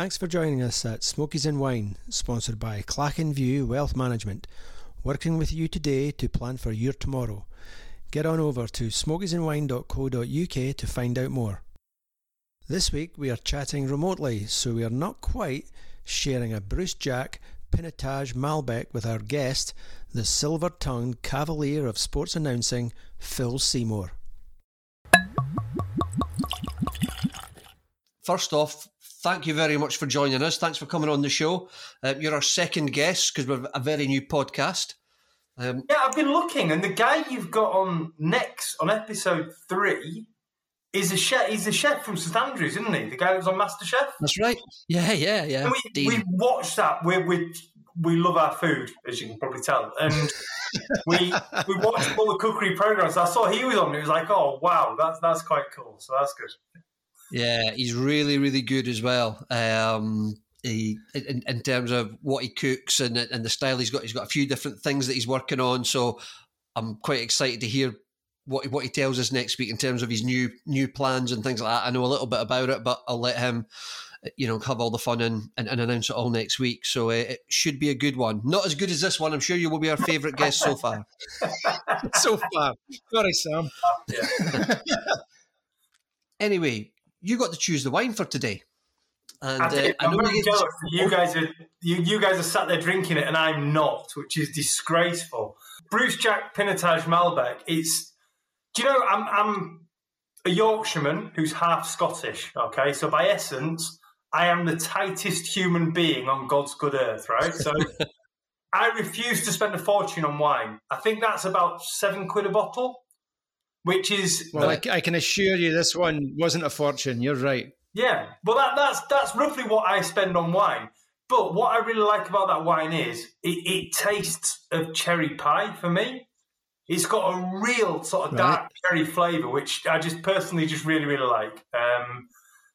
Thanks for joining us at Smokies and Wine, sponsored by Clachan View Wealth Management, working with you today to plan for your tomorrow. Get on over to smokiesandwine.co.uk to find out more. This week we are chatting remotely, so we are not quite sharing a Bruce Jack Pinotage Malbec with our guest, the silver tongued cavalier of sports announcing, Phil Seymour. First off, thank you very much for joining us. Thanks for coming on the show. Uh, you're our second guest because we're a very new podcast. Um, yeah, I've been looking, and the guy you've got on next on episode three is a chef. He's a chef from St Andrews, isn't he? The guy that was on MasterChef. That's right. Yeah, yeah, yeah. And we, we watched that. We we we love our food, as you can probably tell, and we we watched all the cookery programs. I saw he was on. It was like, oh wow, that's that's quite cool. So that's good. Yeah, he's really really good as well. Um, he in, in terms of what he cooks and and the style he's got. He's got a few different things that he's working on. So I'm quite excited to hear what what he tells us next week in terms of his new new plans and things like that. I know a little bit about it, but I'll let him, you know, have all the fun and, and, and announce it all next week. So uh, it should be a good one. Not as good as this one. I'm sure you will be our favourite guest so far. so far, sorry, Sam. anyway, you got to choose the wine for today. And uh, I'm very jealous. You guys are you, you guys are sat there drinking it, and I'm not, which is disgraceful. Bruce Jack Pinotage Malbec. It's do you know, I'm, I'm a Yorkshireman who's half Scottish, okay? So by essence, I am the tightest human being on God's good earth, right? So I refuse to spend a fortune on wine. I think that's about seven quid a bottle, which is. Well, I, I can assure you this one wasn't a fortune. You're right. Yeah, well, that, that's that's roughly what I spend on wine. But what I really like about that wine is it, it tastes of cherry pie for me. It's got a real sort of dark right. cherry flavour, which I just personally just really, really like. Um,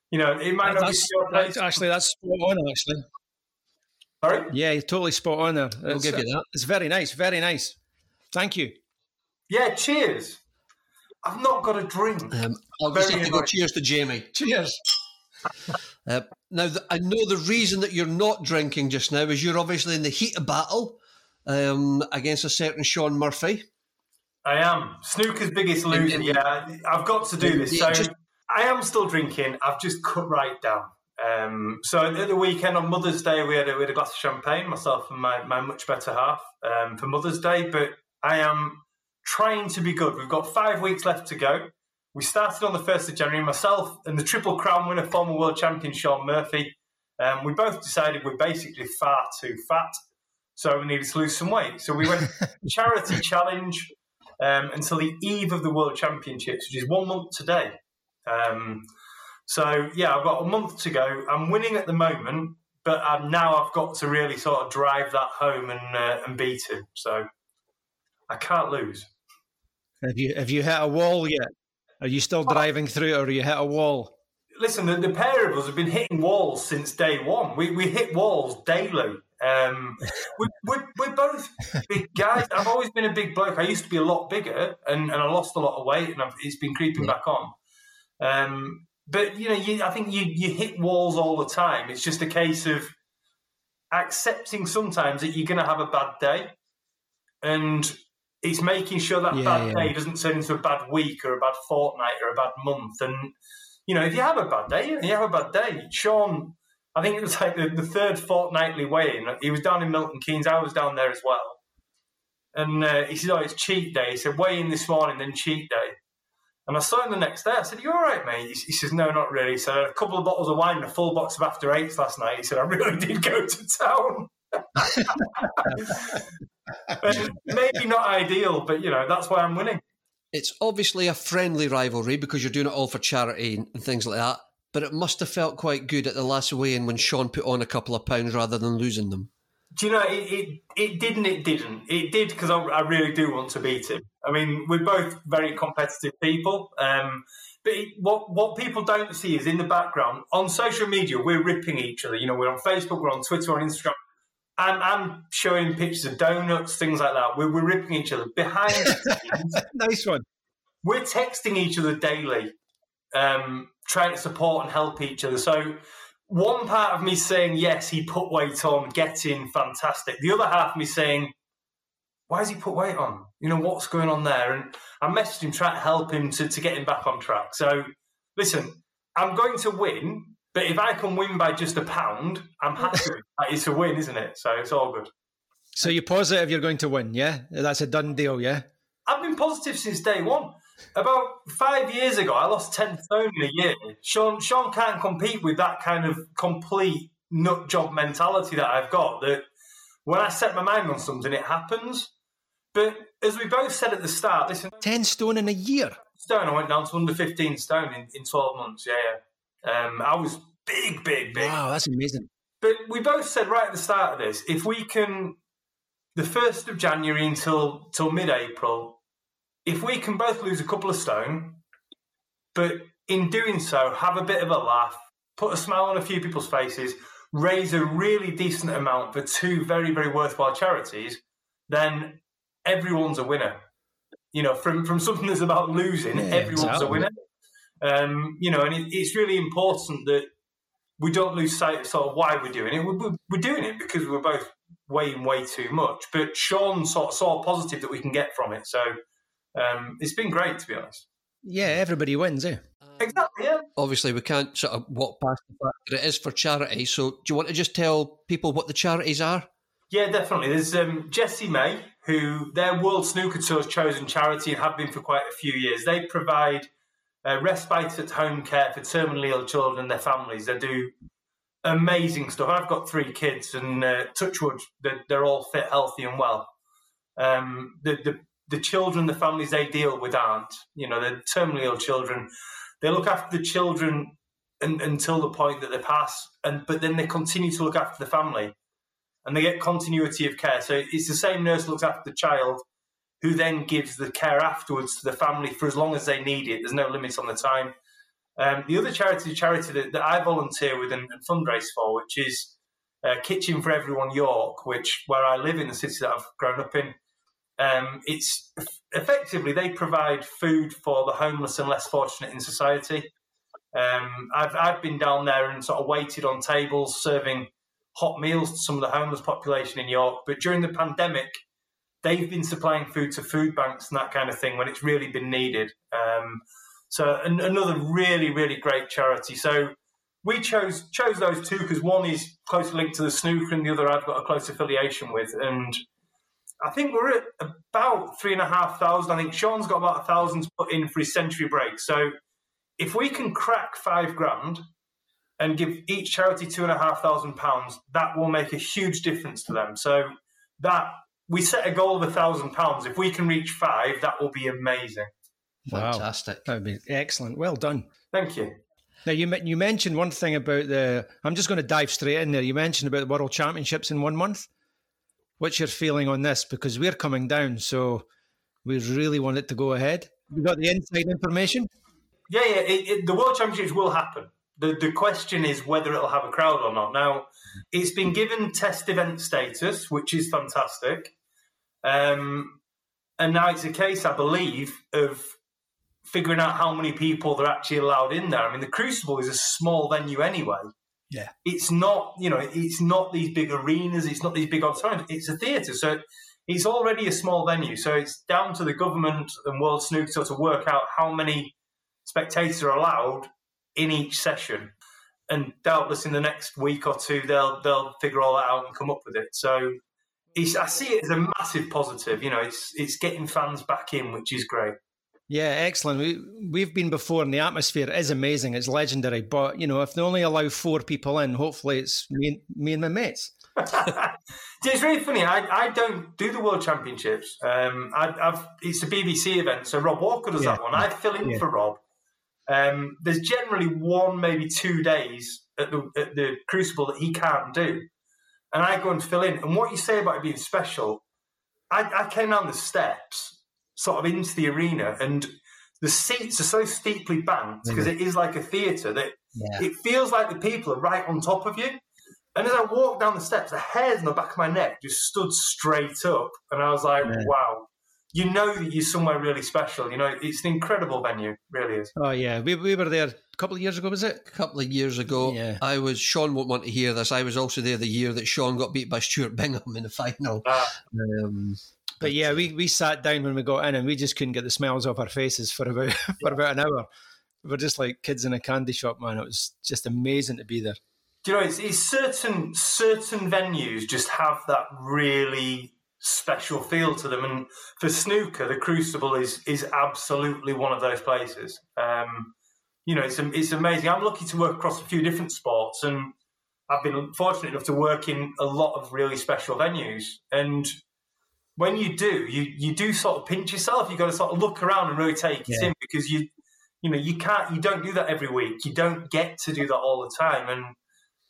you know, it might not be that's, Actually, that's spot on, actually. Sorry? Yeah, you're totally spot on there. I'll give you that. It's very nice, very nice. Thank you. Yeah, cheers. I've not got a drink. Um, just have to go cheers to Jamie. Cheers. Uh, now, the, I know the reason that you're not drinking just now is you're obviously in the heat of battle um, against a certain Shaun Murphy. I am snooker's biggest loser. Yeah, I've got to do this. So I am still drinking. I've just cut right down. Um, so at the weekend on Mother's Day, we had a, we had a glass of champagne, myself and my, my much better half um, for Mother's Day. But I am trying to be good. We've got five weeks left to go. We started on the 1st of January. Myself and the Triple Crown winner, former world champion Shaun Murphy, um, we both decided we're basically far too fat. So we needed to lose some weight. So we went charity challenge um, until the eve of the World Championships, which is one month today. Um, so yeah, I've got a month to go. I'm winning at the moment, but um, now I've got to really sort of drive that home and uh, and beat him. So I can't lose. Have you have you hit a wall yet? Are you still driving through, or are you hit a wall? Listen, the, the pair of us have been hitting walls since day one. We we hit walls daily. Um, we, we're, we're, both big guys. I've always been a big bloke. I used to be a lot bigger, and, and I lost a lot of weight, and I've, it's been creeping back on. Um, but you know, you, I think you you hit walls all the time. It's just a case of accepting sometimes that you're going to have a bad day, and it's making sure that yeah, bad yeah. day doesn't turn into a bad week or a bad fortnight or a bad month. And you know, if you have a bad day, you have a bad day. Shaun, I think it was like the, the third fortnightly weigh-in. He was down in Milton Keynes. I was down there as well. And uh, he said, "Oh, it's cheat day." He said, "Weigh in this morning, then cheat day." And I saw him the next day. I said, "You all right, mate?" He, says, "No, not really." He said, "A couple of bottles of wine and a full box of after eights last night." He said, "I really did go to town." maybe not ideal, but you know that's why I'm winning. It's obviously a friendly rivalry because you're doing it all for charity and things like that but it must have felt quite good at the last weigh-in when Shaun put on a couple of pounds rather than losing them. Do you know it? It, it didn't. It didn't. It did because I, I, really do want to beat him. I mean, we're both very competitive people. Um, but it, what what people don't see is in the background on social media, we're ripping each other. You know, we're on Facebook, we're on Twitter, on Instagram. I'm, I'm showing pictures of donuts, things like that. We're, we're ripping each other behind. nice one. We're texting each other daily um, trying to support and help each other. So one part of me saying yes, he put weight on, getting fantastic. The other half of me saying, why has he put weight on? You know what's going on there? And I messaged him trying to help him to, to get him back on track. So listen, I'm going to win, but if I can win by just a pound, I'm happy. it's a win, isn't it? So it's all good. So you're positive you're going to win, yeah? That's a done deal, yeah? I've been positive since day one. About five years ago, I lost 10 stone in a year. Shaun, Shaun can't compete with that kind of complete nut job mentality that I've got. That when I set my mind on something, it happens. But as we both said at the start, listen, 10 stone in a year. Stone, I went down to under 15 stone in, in 12 months. Yeah, yeah. Um, I was big, big, big. Wow, that's amazing. But we both said right at the start of this, if we can, the 1st of January until till mid April, if we can both lose a couple of stone, but in doing so, have a bit of a laugh, put a smile on a few people's faces, raise a really decent amount for two very, very worthwhile charities, then everyone's a winner. You know, from, from something that's about losing, yeah, everyone's exactly. a winner. Um, you know, and it, it's really important that we don't lose sight of sort of why we're doing it. We're, we're doing it because we're both weighing way too much. But Shaun sort of saw positive that we can get from it. So um, it's been great, to be honest. Yeah, everybody wins, eh? Exactly, yeah. Obviously, we can't sort of walk past the fact that it is for charity. So, do you want to just tell people what the charities are? Yeah, definitely. There's um, Jessie-May, who their World Snooker Tour's chosen charity and have been for quite a few years. They provide uh, respite at home care for terminally ill children and their families. They do amazing stuff. I've got three kids, and uh, touchwood, they're, they're, all fit, healthy, and well. Um, the, the the children, the families they deal with aren't. You know, they're terminally ill children. They look after the children and, until the point that they pass, and but then they continue to look after the family, and they get continuity of care. So it's the same nurse looks after the child, who then gives the care afterwards to the family for as long as they need it. There's no limit on the time. Um, the other charity, charity that, that I volunteer with and, and, fundraise for, which is uh, Kitchen for Everyone York, which where I live in the city that I've grown up in. Um, it's effectively they provide food for the homeless and less fortunate in society. Um, I've I've been down there and sort of waited on tables serving hot meals to some of the homeless population in York. But during the pandemic, they've been supplying food to food banks and that kind of thing when it's really been needed. Um, so an, another really really great charity. So we chose chose those two because one is closely linked to the snooker and the other I've got a close affiliation with and I think we're at about three and a half thousand. I think Shaun's got about a thousand to put in for his century break. So if we can crack five grand and give each charity two and a half thousand pounds, that will make a huge difference to them. So that we set a goal of a thousand pounds. If we can reach five, that will be amazing. Wow. Fantastic. That would be excellent. Well done. Thank you. Now you you mentioned one thing about the. I'm just going to dive straight in there. You mentioned about the World Championships in one month. What's your feeling on this? Because we're coming down, so we really want it to go ahead. You got the inside information? Yeah, yeah. It, it, the World Championships will happen. The, the question is whether it'll have a crowd or not. Now, it's been given test event status, which is fantastic. Um, and now it's a case, I believe, of figuring out how many people they're actually allowed in there. I mean, the Crucible is a small venue anyway. Yeah. It's not, you know, it's not these big arenas, it's not these big auditoriums, it's a theatre. So it's already a small venue. So it's down to the government and World Snooker to work out how many spectators are allowed in each session. And doubtless in the next week or two, they'll they'll figure all that out and come up with it. So I see it as a massive positive. You know, it's it's getting fans back in, which is great. Yeah, excellent. We we've been before, and the atmosphere is amazing. It's legendary. But you know, if they only allow four people in, hopefully it's me, me and my mates. it's really funny. I, I don't do the World Championships. Um, I, have it's a BBC event, so Rob Walker does yeah. that one. I fill in yeah. for Rob. Um, there's generally one, maybe two days at the, at the Crucible that he can't do, and I go and fill in. And what you say about it being special, I, I came down the steps sort of into the arena, and the seats are so steeply banked because mm-hmm. is like a theatre that yeah. it feels like the people are right on top of you. And as I walked down the steps, the hairs on the back of my neck just stood straight up, and I was like, yeah. "Wow, you know that you're somewhere really special. You know, it's an incredible venue, really is. Oh yeah, we, we were there a couple of years ago, was it? A couple of years ago. Yeah. I was. Shaun won't want to hear this. I was also there the year that Shaun got beat by Stuart Bingham in the final. Uh, Um, But yeah, we, we sat down when we got in and we just couldn't get the smiles off our faces for about for about an hour. We were just like kids in a candy shop, man. It was just amazing to be there. do you know, it's, it's certain certain venues just have that really special feel to them, and for snooker, the Crucible is is absolutely one of those places. Um, you know, it's it's amazing. I'm lucky to work across a few different sports, and I've been fortunate enough to work in a lot of really special venues. And when you do, you you do sort of pinch yourself. You've got to sort of look around and really take it in because you you know you can't you don't do that every week. You don't get to do that all the time, and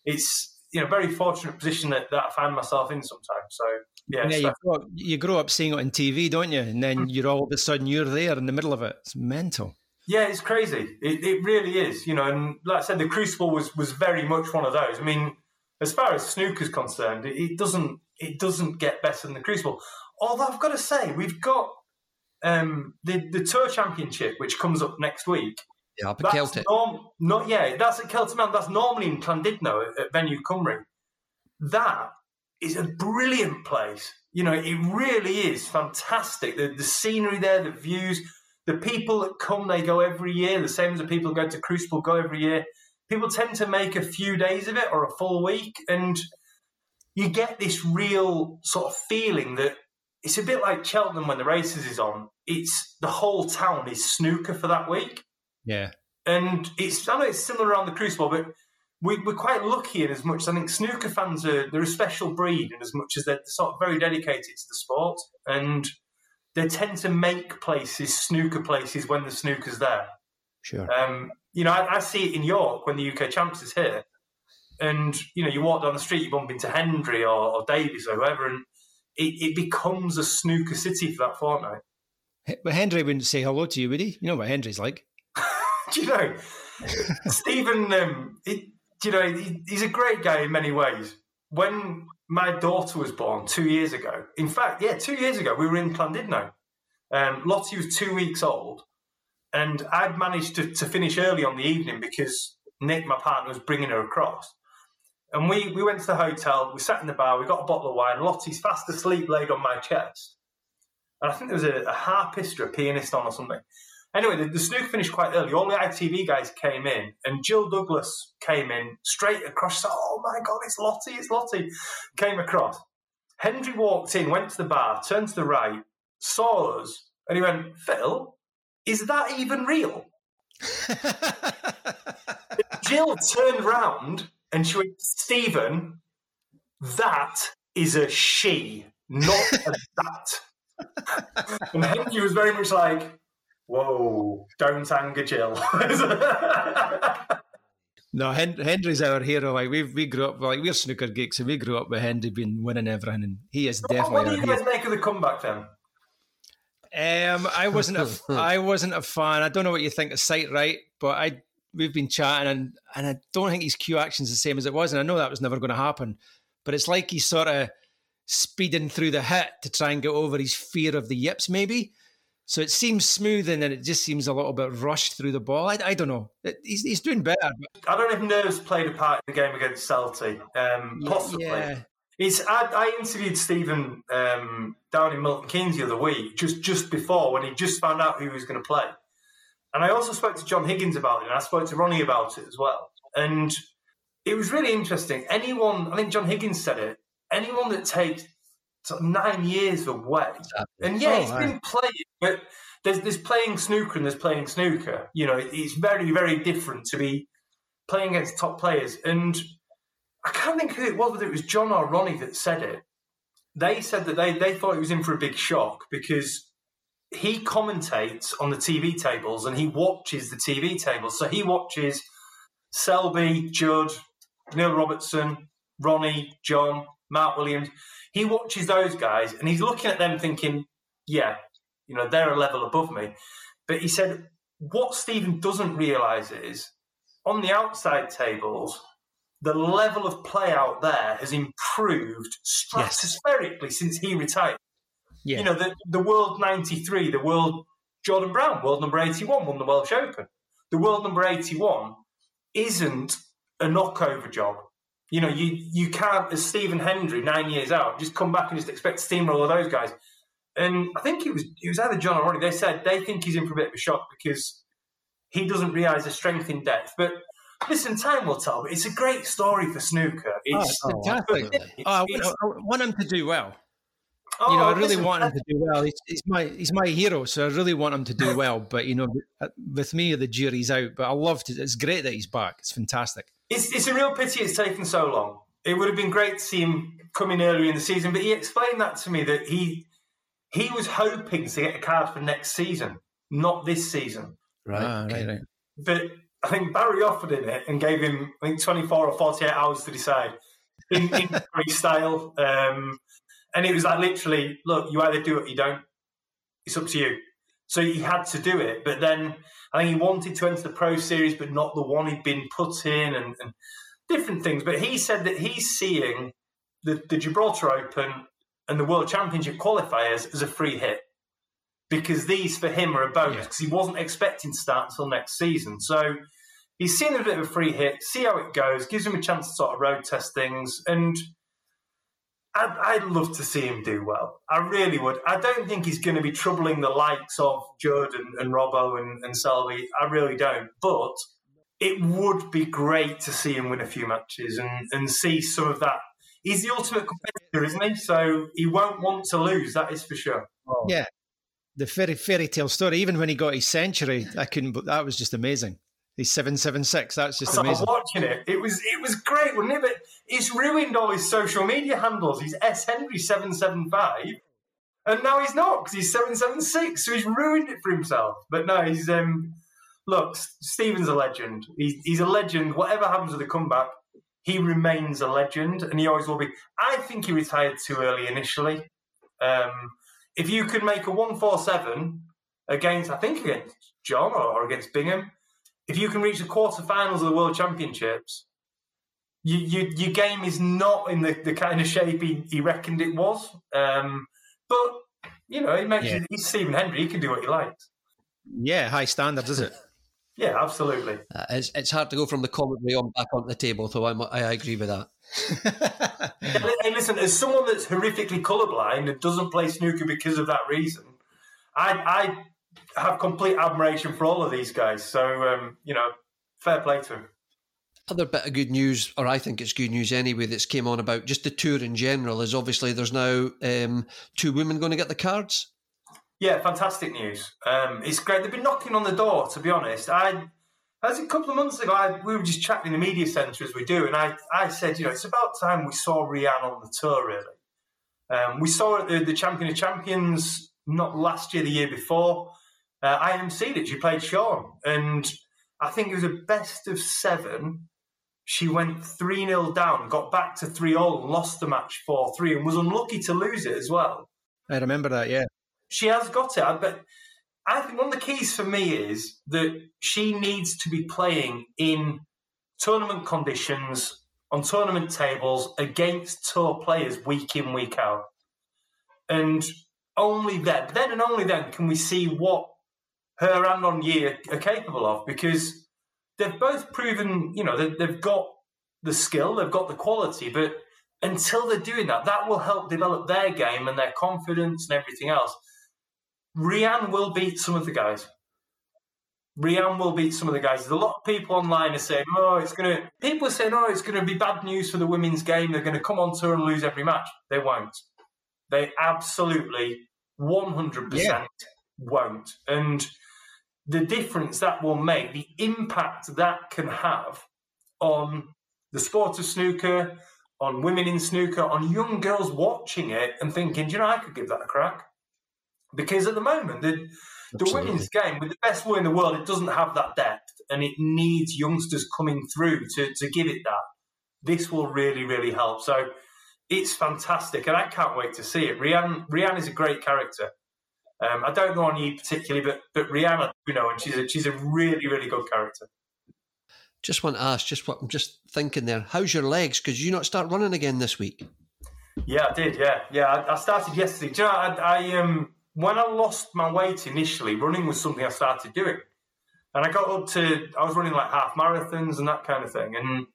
it's you know very fortunate position that, that I find myself in sometimes. So yeah, Yeah, you grow, up, you grow up seeing it on TV, don't you? And then you're all of a sudden you're there in the middle of it. It's mental. Yeah, it's crazy. It, it really is. You know, and like I said, the Crucible was was very much one of those. I mean, as far as snooker's concerned, it, it doesn't it doesn't get better than the Crucible. Although I've got to say, we've got um, the the Tour Championship, which comes up next week. yeah, up at Celtic. norm- not yeah, that's at Celtic Manor. That's normally in Llandudno at, at Venue Cymru. That is a brilliant place. You know, it really is fantastic. The, the scenery there, the views, the people that come, they go every year. The same as the people who go to Crucible go every year. People tend to make a few days of it or a full week, and you get this real sort of feeling that it's a bit like Cheltenham when the races is on. It's the whole town is snooker for that week Yeah. and it's I know it's similar around the Crucible, but we, we're quite lucky in as much as I think snooker fans are they're a special breed in as much as they're sort of very dedicated to the sport, and they tend to make places snooker places when the snooker's there. Sure. Um, you know, I, I see it in York when the UK champs is here, and you know, you walk down the street, you bump into Hendry or, or Davis or whoever, and it, it becomes a snooker city for that fortnight. But Hendry wouldn't say hello to you, would he? You know what Hendry's like. do you know Stephen? Um, it, you know he, he's a great guy in many ways. When my daughter was born two years ago, in fact, yeah, two years ago, we were in Llandudno. Um, Lottie was two weeks old, and I'd managed to, to finish early on the evening because Nick, my partner, was bringing her across. And we, we went to the hotel, we sat in the bar, we got a bottle of wine. Lottie's fast asleep, laid on my chest. And I think there was a, a harpist or a pianist on or something. Anyway, the, the snooker finished quite early. All the ITV guys came in, and Jill Douglas came in straight across. Said, oh my God, it's Lottie, it's Lottie. Came across. Hendry walked in, went to the bar, turned to the right, saw us, and he went, Phil, is that even real? Jill turned round and she went, Stephen, that is a she, not a that. and Hendry was very much like, whoa, don't anger Jill. no, Hendry's our hero. Like we we grew up like we're snooker geeks, and we grew up with Hendry being winning everything, and he is definitely. what do definitely you our hero. make of the comeback then? Um, I wasn't a I wasn't a fan. I don't know what you think of sight right, but I we've been chatting and and I don't think his cue action's the same as it was, and I know that was never going to happen. But it's like he's sort of speeding through the hit to try and get over his fear of the yips, maybe. So it seems smooth and then it just seems a little bit rushed through the ball. I, I don't know. It- he's, he's doing better. But I don't know if nerves played a part in the game against Celtic. Um, possibly. Yeah. It's, I, I interviewed Stephen um, down in Milton Keynes the other week, just just before when he just found out who he was going to play. And I also spoke to John Higgins about it, and I spoke to Ronnie about it as well. And it was really interesting. Anyone, I think John Higgins said it, anyone that takes sort of nine years away, and yeah, Oh, he's been playing, but there's, there's playing snooker and there's playing snooker. You know, it's very, very different to be playing against top players. And I can't think who it was, whether it was John or Ronnie that said it. They said that they, they thought he was in for a big shock because he commentates on the TV tables and he watches the TV tables. So he watches Selby, Judd, Neil Robertson, Ronnie, John, Mark Williams. He watches those guys and he's looking at them thinking, yeah, you know, they're a level above me. But he said, what Stephen doesn't realise is on the outside tables, the level of play out there has improved stratospherically since he retired. Yeah. You know, the, the world 93, the world Jordan Brown, world number 81, won the Welsh Open. The world number 81 isn't a knockover job. You know, you, you can't, as Stephen Hendry, nine years out, just come back and just expect to steamroll all those guys. And I think it was it was either John or Ronnie. They said they think he's in for a bit of a shock because he doesn't realise the strength in depth. But listen, time will tell. But it's a great story for snooker. Oh, it's oh, fantastic. It's, oh, I, want, I want him to do well. Oh, you know, I oh, really listen, want him to do well. He's, he's, my he's my hero, so I really want him to do well. But you know, uh, with me, the jury's out. But I love to. It's great that he's back. It's fantastic. It's it's a real pity it's taken so long. It would have been great to see him coming in earlier in the season, but he explained that to me that he he was hoping to get a card for next season, not this season. Right. Ah, right, right. But I think Barry offered him it and gave him, I think, 24 or 48 hours to decide in, in style. Um, and it was like literally, look, you either do it or you don't. It's up to you. So he had to do it. But then I think he wanted to enter the Pro Series, but not the one he'd been put in and, and different things. But he said that he's seeing the, the Gibraltar Open and the World Championship qualifiers as a free hit because these for him are a bonus because yeah. he wasn't expecting to start until next season. So he's seen a bit of a free hit, see how it goes, gives him a chance to sort of road test things, and I'd, I'd love to see him do well. I really would. I don't think he's going to be troubling the likes of Jordan and, Robbo and, and Selby. I really don't. But it would be great to see him win a few matches and, and see some of that. He's the ultimate competitor, isn't he? So he won't want to lose, that is for sure. Oh. Yeah. The fairy fairy tale story. Even when he got his century, I couldn't. That was just amazing. He's seven seven six. That's just amazing. I was watching it. It was it was great, wasn't it? But it's ruined all his social media handles. He's S Hendry seven seven five, and now he's not because he's seven seven six. So he's ruined it for himself. But no, he's um. Look, Stephen's a legend. He's, he's a legend. Whatever happens with the comeback, he remains a legend, and he always will be. I think he retired too early initially. Um, if you could make a one four seven against, I think against John or, or against Bingham, if you can reach the quarterfinals of the World Championships, you, you, your game is not in the, the kind of shape he, he reckoned it was. Um, but you know, he makes yeah. he's Stephen Hendry. He can do what he likes. Yeah, high standards, is it? Yeah, absolutely. Uh, it's, it's hard to go from the commentary on back onto the table, so I'm, I agree with that. hey, listen, as someone that's horrifically colourblind and doesn't play snooker because of that reason, I, I have complete admiration for all of these guys. So, um, you know, fair play to them. Other bit of good news, or I think it's good news anyway, that's came on about just the tour in general is obviously there's now um, two women going to get the cards. Yeah, fantastic news. Um, it's great. They've been knocking on the door. To be honest, I as a couple of months ago, I, we were just chatting in the media centre as we do, and I, I said, you know, it's about time we saw Rhian on the tour. Really, um, we saw the, the Champion of Champions not last year, the year before. Uh, IMC that she played Shaun, and I think it was a best of seven. She went 3 0 down, got back to 3 all, and lost the match 4 3, and was unlucky to lose it as well. I remember that, yeah. She has got it, but I think one of the keys for me is that she needs to be playing in tournament conditions on tournament tables against tour players week in, week out. And only then, then and only then, can we see what her and Onyee are, are capable of because they've both proven, you know, they, they've got the skill, they've got the quality, but until they're doing that, that will help develop their game and their confidence and everything else. Rhian will beat some of the guys. Rhian will beat some of the guys. There's a lot of people online are saying, "Oh, it's going to." People are saying, "Oh, it's going to be bad news for the women's game. They're going to come on tour and lose every match." They won't. They absolutely 100% yeah. won't. And the difference that will make, the impact that can have on the sport of snooker, on women in snooker, on young girls watching it and thinking, do you know, I could give that a crack. Because at the moment, the, the women's game, with the best women in the world, it doesn't have that depth and it needs youngsters coming through to, to give it that. This will really, really help. So it's fantastic and I can't wait to see it. Rhian, Rhian is a great character. Um, I don't know Onyee particularly, but but Rihanna, you know, and she's a, she's a really really good character. Just want to ask, just what I'm just thinking there. How's your legs? Because you not start running again this week? Yeah, I did. Yeah, yeah. I, I started yesterday. Do you know, I, I um when I lost my weight initially, running was something I started doing, and I got up to I was running like half marathons and that kind of thing, and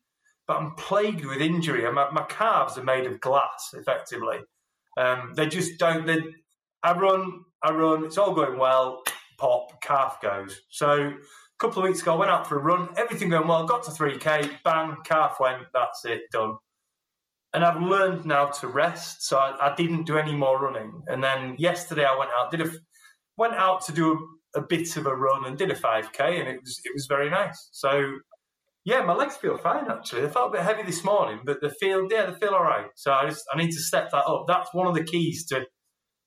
but I'm plagued with injury. My, my calves are made of glass, effectively. Um, they just don't. They, I run, I run. It's all going well. Pop, calf goes. So a couple of weeks ago, I went out for a run. Everything going well. Got to three k. Bang, calf went. That's it. Done and I've learned now to rest. So I, I, didn't do any more running. And then yesterday I went out, did a went out to do a, a, bit of a run and did a 5k, and it was it was very nice. So yeah, my legs feel fine actually. They felt a bit heavy this morning, but they feel yeah they feel all right. So I just I need to step that up. That's one of the keys to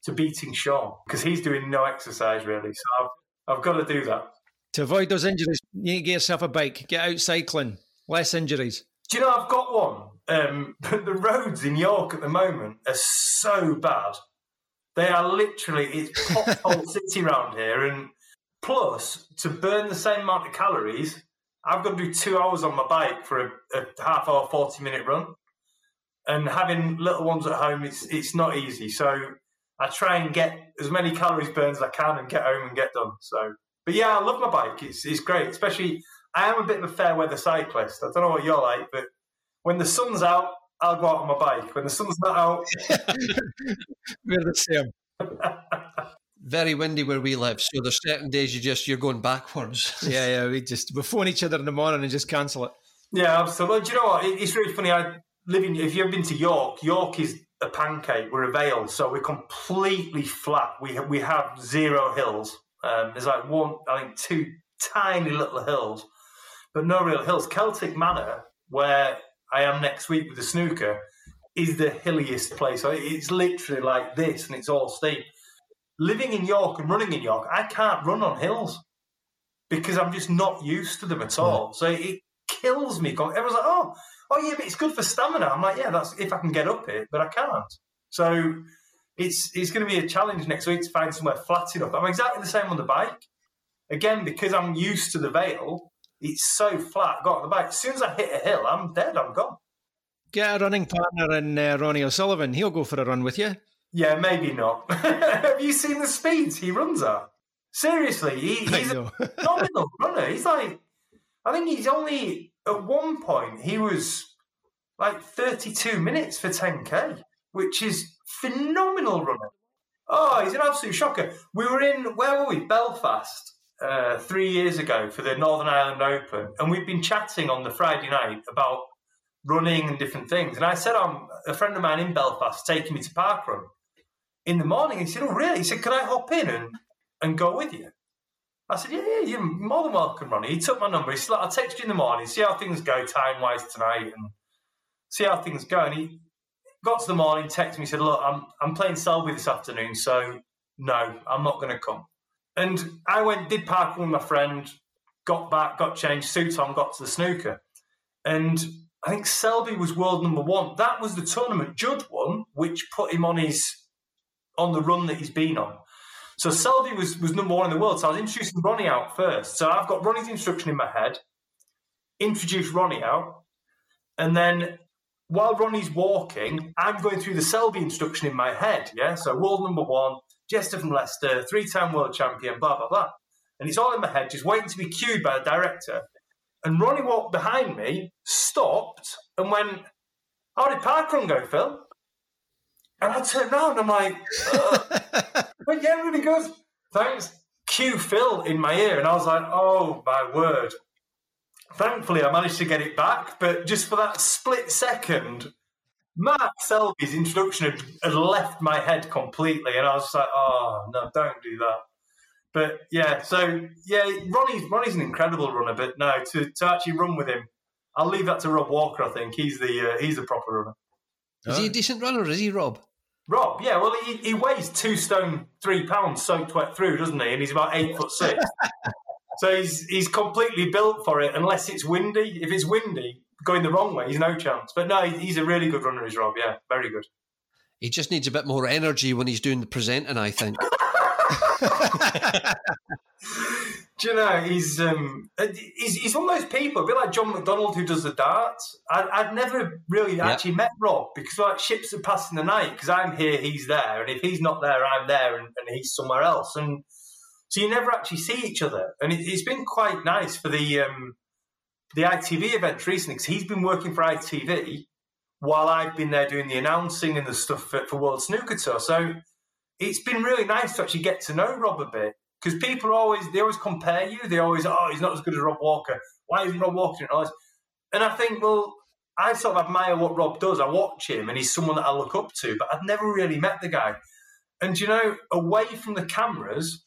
to beating Shaun because he's doing no exercise really. So I've, I've got to do that. To avoid those injuries, you need to get yourself a bike, get out cycling, less injuries. Do you know I've got one? Um, but the roads in York at the moment are so bad. They are literally it's pothole city around here, and plus to burn the same amount of calories, I've got to do two hours on my bike for a, a half hour, forty minute run. And having little ones at home, it's it's not easy. So I try and get as many calories burned as I can and get home and get done. So, but yeah, I love my bike. It's it's great, especially I am a bit of a fair weather cyclist. I don't know what you're like, but when the sun's out, I'll go out on my bike. When the sun's not out, we're the same. Very windy where we live, so there's certain days you just you're going backwards. yeah, yeah. We just we phone each other in the morning and just cancel it. Yeah, absolutely. Do you know what? It's really funny. I live in. If you've been to York, York is a pancake. We're a vale, so we're completely flat. We have, we have zero hills. Um, there's like one, I think, two tiny little hills, but no real hills. Celtic Manor, where I am next week with the snooker is the hilliest place. It's literally like this, and it's all steep. Living in York and running in York, I can't run on hills because I'm just not used to them at all. So it kills me. Everyone's like, "Oh, oh yeah, but it's good for stamina." I'm like, "Yeah, that's if I can get up it, but I can't." So it's it's going to be a challenge next week to find somewhere flat enough. I'm exactly the same on the bike. Again, because I'm used to the Vale, it's so flat. Got on the bike. As soon as I hit a hill, I'm dead. I'm gone. Get a running partner in uh, Ronnie O'Sullivan. He'll go for a run with you. Yeah, maybe not. Have you seen the speeds he runs at? Seriously, he, he's a phenomenal runner. He's like, I think he's only at one point he was like 32 minutes for 10k, which is phenomenal runner. Oh, he's an absolute shocker. We were in where were we? Belfast uh, three years ago for the Northern Ireland Open, and we've been chatting on the Friday night about running and different things. And I said, I'm a friend of mine in Belfast taking me to parkrun in the morning. He said, Oh, really? He said, Can I hop in and, and go with you? I said, Yeah, yeah, you're more than welcome, Ronnie. He took my number. He said, I'll text you in the morning, see how things go time wise tonight, and see how things go. And he got to the morning, texted me, said, Look, I'm, I'm playing Selby this afternoon, so no, I'm not going to come. And I went, did park with my friend, got back, got changed, suit on, got to the snooker. And I think Selby was world number one. That was the tournament Judd won, which put him on his on the run that he's been on. So Selby was, was number one in the world. So I was introducing Ronnie out first. So I've got Ronnie's instruction in my head, introduce Ronnie out, and then while Ronnie's walking, I'm going through the Selby instruction in my head. Yeah. So world number one, Jester from Leicester, three time world champion, blah, blah, blah. And it's all in my head, just waiting to be cued by the director. And Ronnie walked behind me, stopped, and went, How did parkrun go, Phil? And I turned around, and I'm like, but yeah, really good. Thanks. Cue Phil in my ear. And I was like, Oh my word. Thankfully, I managed to get it back, but just for that split second, Mark Selby's introduction had, had, left my head completely, and I was like, "Oh no, don't do that." But yeah, so yeah, Ronnie's Ronnie's an incredible runner, but no, to, to actually run with him, I'll leave that to Rob Walker. I think he's the uh, he's the proper runner. Is he a decent runner? Is he Rob? Rob, yeah. Well, he, he weighs two stone three pounds soaked wet through, doesn't he? And he's about eight foot six. so he's he's completely built for it, unless it's windy. If it's windy, going the wrong way, he's no chance. But no, he's a really good runner, is Rob. Yeah, very good. He just needs a bit more energy when he's doing the presenting, I think. Do you know he's um he's, he's one of those people, a bit like John McDonald who does the darts. I, I'd never really yep. actually met Rob because like ships are passing the night because I'm here, he's there, and if he's not there, I'm there, and, and he's somewhere else, and so you never actually see each other. And it, has been quite nice for the um the ITV events recently because he's been working for ITV while I've been there doing the announcing and the stuff for, for World Snooker Tour. So it's been really nice to actually get to know Rob a bit because people always they always compare you. They always oh he's not as good as Rob Walker. Why isn't Rob Walker doing all this? And I think well I sort of admire what Rob does. I watch him and he's someone that I look up to, but I've never really met the guy. And you know, away from the cameras,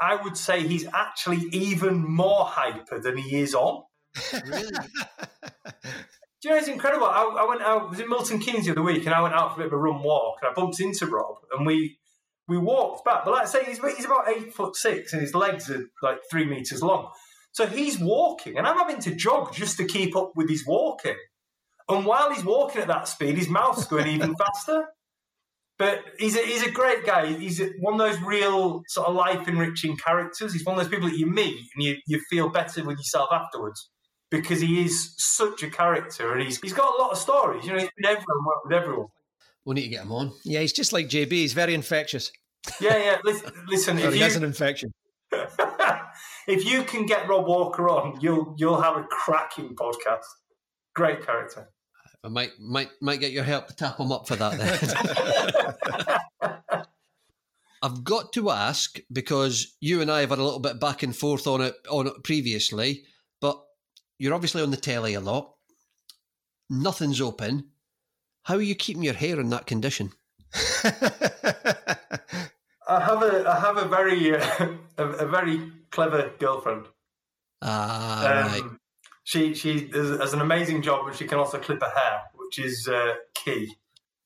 I would say he's actually even more hyper than he is on. Really? Do you know, it's incredible. I, I went out, I was in Milton Keynes the other week, and I went out for a bit of a run walk, and I bumped into Rob, and we we walked back. But like I say, he's, he's about eight foot six, and his legs are like three meters long. So he's walking, and I'm having to jog just to keep up with his walking. And while he's walking at that speed, his mouth's going even faster. But he's a, he's a great guy. He's one of those real sort of life enriching characters. He's one of those people that you meet and you, you feel better with yourself afterwards because he is such a character and he's he's got a lot of stories. You know, he's been worked with everyone. We need to get him on. Yeah, he's just like JB. He's very infectious. Yeah, yeah. Listen, listen if he you, has an infection. if you can get Rob Walker on, you'll you'll have a cracking podcast. Great character. I might might might get your help to tap him up for that. Then. I've got to ask because you and I have had a little bit back and forth on it on it previously, but you're obviously on the telly a lot. Nothing's open. How are you keeping your hair in that condition? I have a I have a very uh, a, a, very clever girlfriend. Ah, um, right. She she does, an amazing job, but she can also clip her hair, which is uh, key.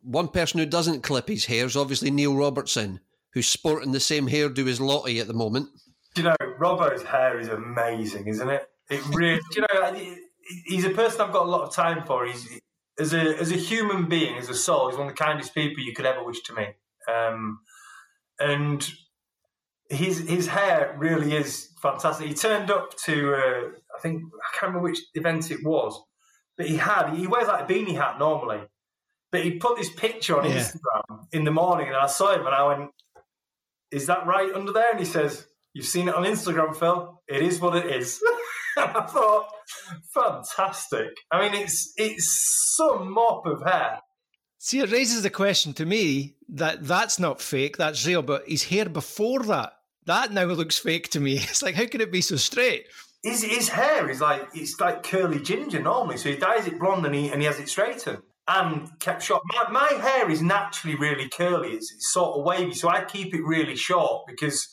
One person who doesn't clip his hair is obviously Neil Robertson, who's sporting the same hairdo as Lottie at the moment. You know, Robbo's hair is amazing, isn't it? It really, you know, he's a person I've got a lot of time for. He's as a as a human being, as a soul, he's one of the kindest people you could ever wish to meet. Um, and his his hair really is fantastic. He turned up to uh, I think I can't remember which event it was, but he had he wears like a beanie hat normally, but he put this picture on yeah. Instagram in the morning, and I saw him and I went, "Is that right under there?" And he says, "You've seen it on Instagram, Phil. It is what it is." I thought, fantastic. I mean, it's it's some mop of hair. See, it raises the question to me that that's not fake, that's real, but his hair before that, that now looks fake to me. It's like, how can it be so straight? His, his hair is like, it's like curly ginger normally. So he dyes it blonde and he, and he has it straightened and kept short. My, my hair is naturally really curly. It's, it's sort of wavy. So I keep it really short because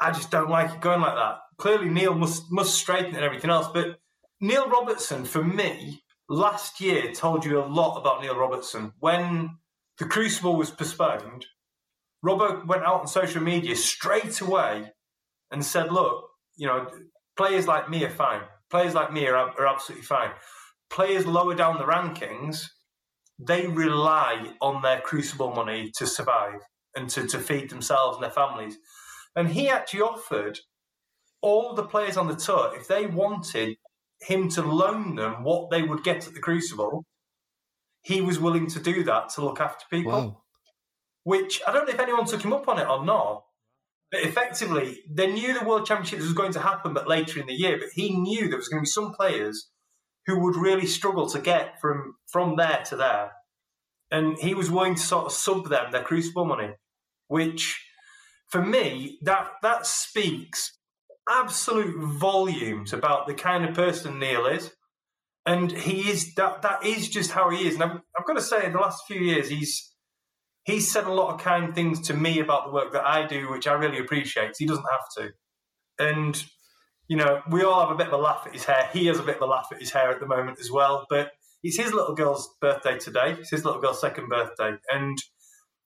I just don't like it going like that clearly Neil must must straighten it and everything else. But Neil Robertson, for me, last year told you a lot about Neil Robertson. When the Crucible was postponed, Robert went out on social media straight away and said, "Look, you know, players like me are fine. Players like me are, are absolutely fine. Players lower down the rankings." They rely on their crucible money to survive and to, to feed themselves and their families. And he actually offered all the players on the tour, if they wanted him to loan them what they would get at the Crucible, he was willing to do that to look after people. Wow. Which I don't know if anyone took him up on it or not. But effectively, they knew the World Championships was going to happen, but later in the year. But he knew there was going to be some players who would really struggle to get from from there to there, and he was willing to sort of sub them their Crucible money, which for me that that speaks absolute volumes about the kind of person Neil is. And he is that that is just how he is. And I've, I've got to say, in the last few years, he's he's said a lot of kind things to me about the work that I do, which I really appreciate. He doesn't have to. And you know, we all have a bit of a laugh at his hair. He has a bit of a laugh at his hair at the moment as well. But it's his little girl's birthday today. It's his little girl's second birthday. And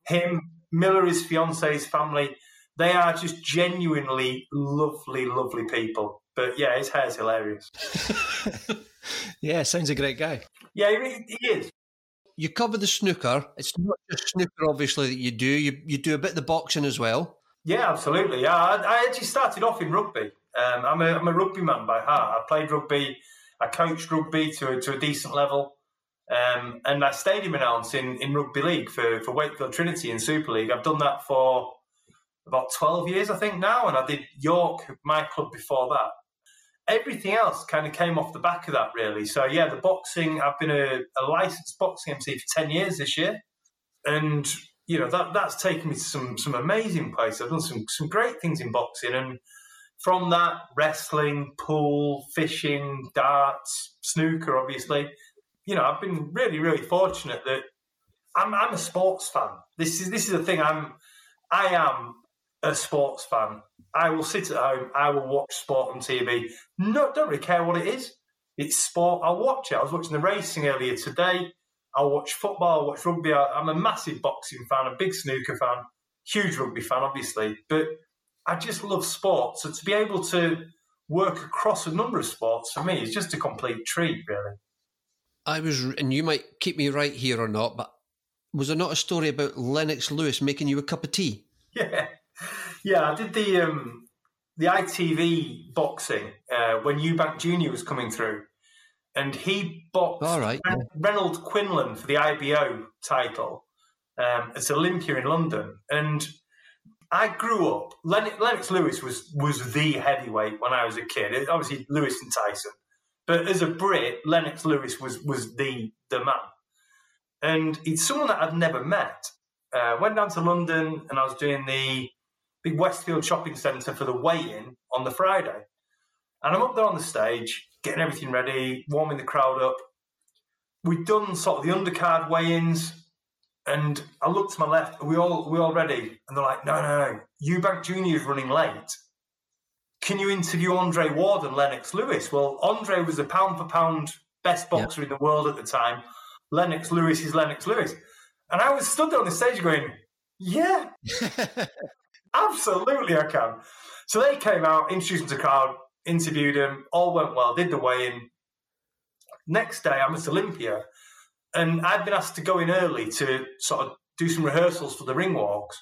him, Miller, his fiance's family, they are just genuinely lovely, lovely people. But yeah, his hair's hilarious. yeah, sounds a great guy. Yeah, he, he is. You cover the snooker. It's not just snooker, obviously, that you do. You you do a bit of the boxing as well. Yeah, absolutely. Yeah, I, I actually started off in rugby. Um, I'm, a, I'm a rugby man by heart. I played rugby. I coached rugby to a, to a decent level. Um, and I stadium announce in, in rugby league for, for Wakefield Trinity in Super League. I've done that for about 12 years, I think, now. And I did York, my club before that. Everything else kind of came off the back of that, really. So, yeah, the boxing, I've been a, a licensed boxing MC for 10 years this year. And, you know, that that's taken me to some, some amazing places. I've done some, some great things in boxing. And from that, wrestling, pool, fishing, darts, snooker, obviously. You know, I've been really, really fortunate that I'm, I'm a sports fan. This is this is the thing. I'm I am a sports fan. I will sit at home. I will watch sport on TV. No, don't really care what it is. It's sport. I'll watch it. I was watching the racing earlier today. I'll watch football. I'll watch rugby. I'm a massive boxing fan. A big snooker fan. Huge rugby fan, obviously. But I just love sport. So to be able to work across a number of sports for me is just a complete treat, really. I was, and you might keep me right here or not, but was there not a story about Lennox Lewis making you a cup of tea? Yeah, yeah. I did the um, the ITV boxing uh, when Eubank Junior was coming through, and he boxed All right, Ren- Renold Quinlan for the IBO title um, at Olympia in London, and I grew up. Len- Lennox Lewis was was the heavyweight when I was a kid. It, obviously, Lewis and Tyson, but as a Brit, Lennox Lewis was was the the man, and it's someone that I'd never met. Uh, went down to London, and I was doing the big Westfield shopping centre for the weigh-in on the Friday, and I'm up there on the stage, getting everything ready, warming the crowd up. We'd done sort of the undercard weigh-ins and I looked to my left. Are we all we all ready? And they're like, no, no, no. Eubank Junior is running late. Can you interview Andre Ward and Lennox Lewis? Well, Andre was the pound for pound best boxer in the world at the time. Lennox Lewis is Lennox Lewis. And I was stood there on the stage going, yeah, absolutely I can. So they came out, introduced them to the crowd, interviewed him, all went well, did the weigh-in. Next day, I'm at Olympia and I'd been asked to go in early to sort of do some rehearsals for the ring walks.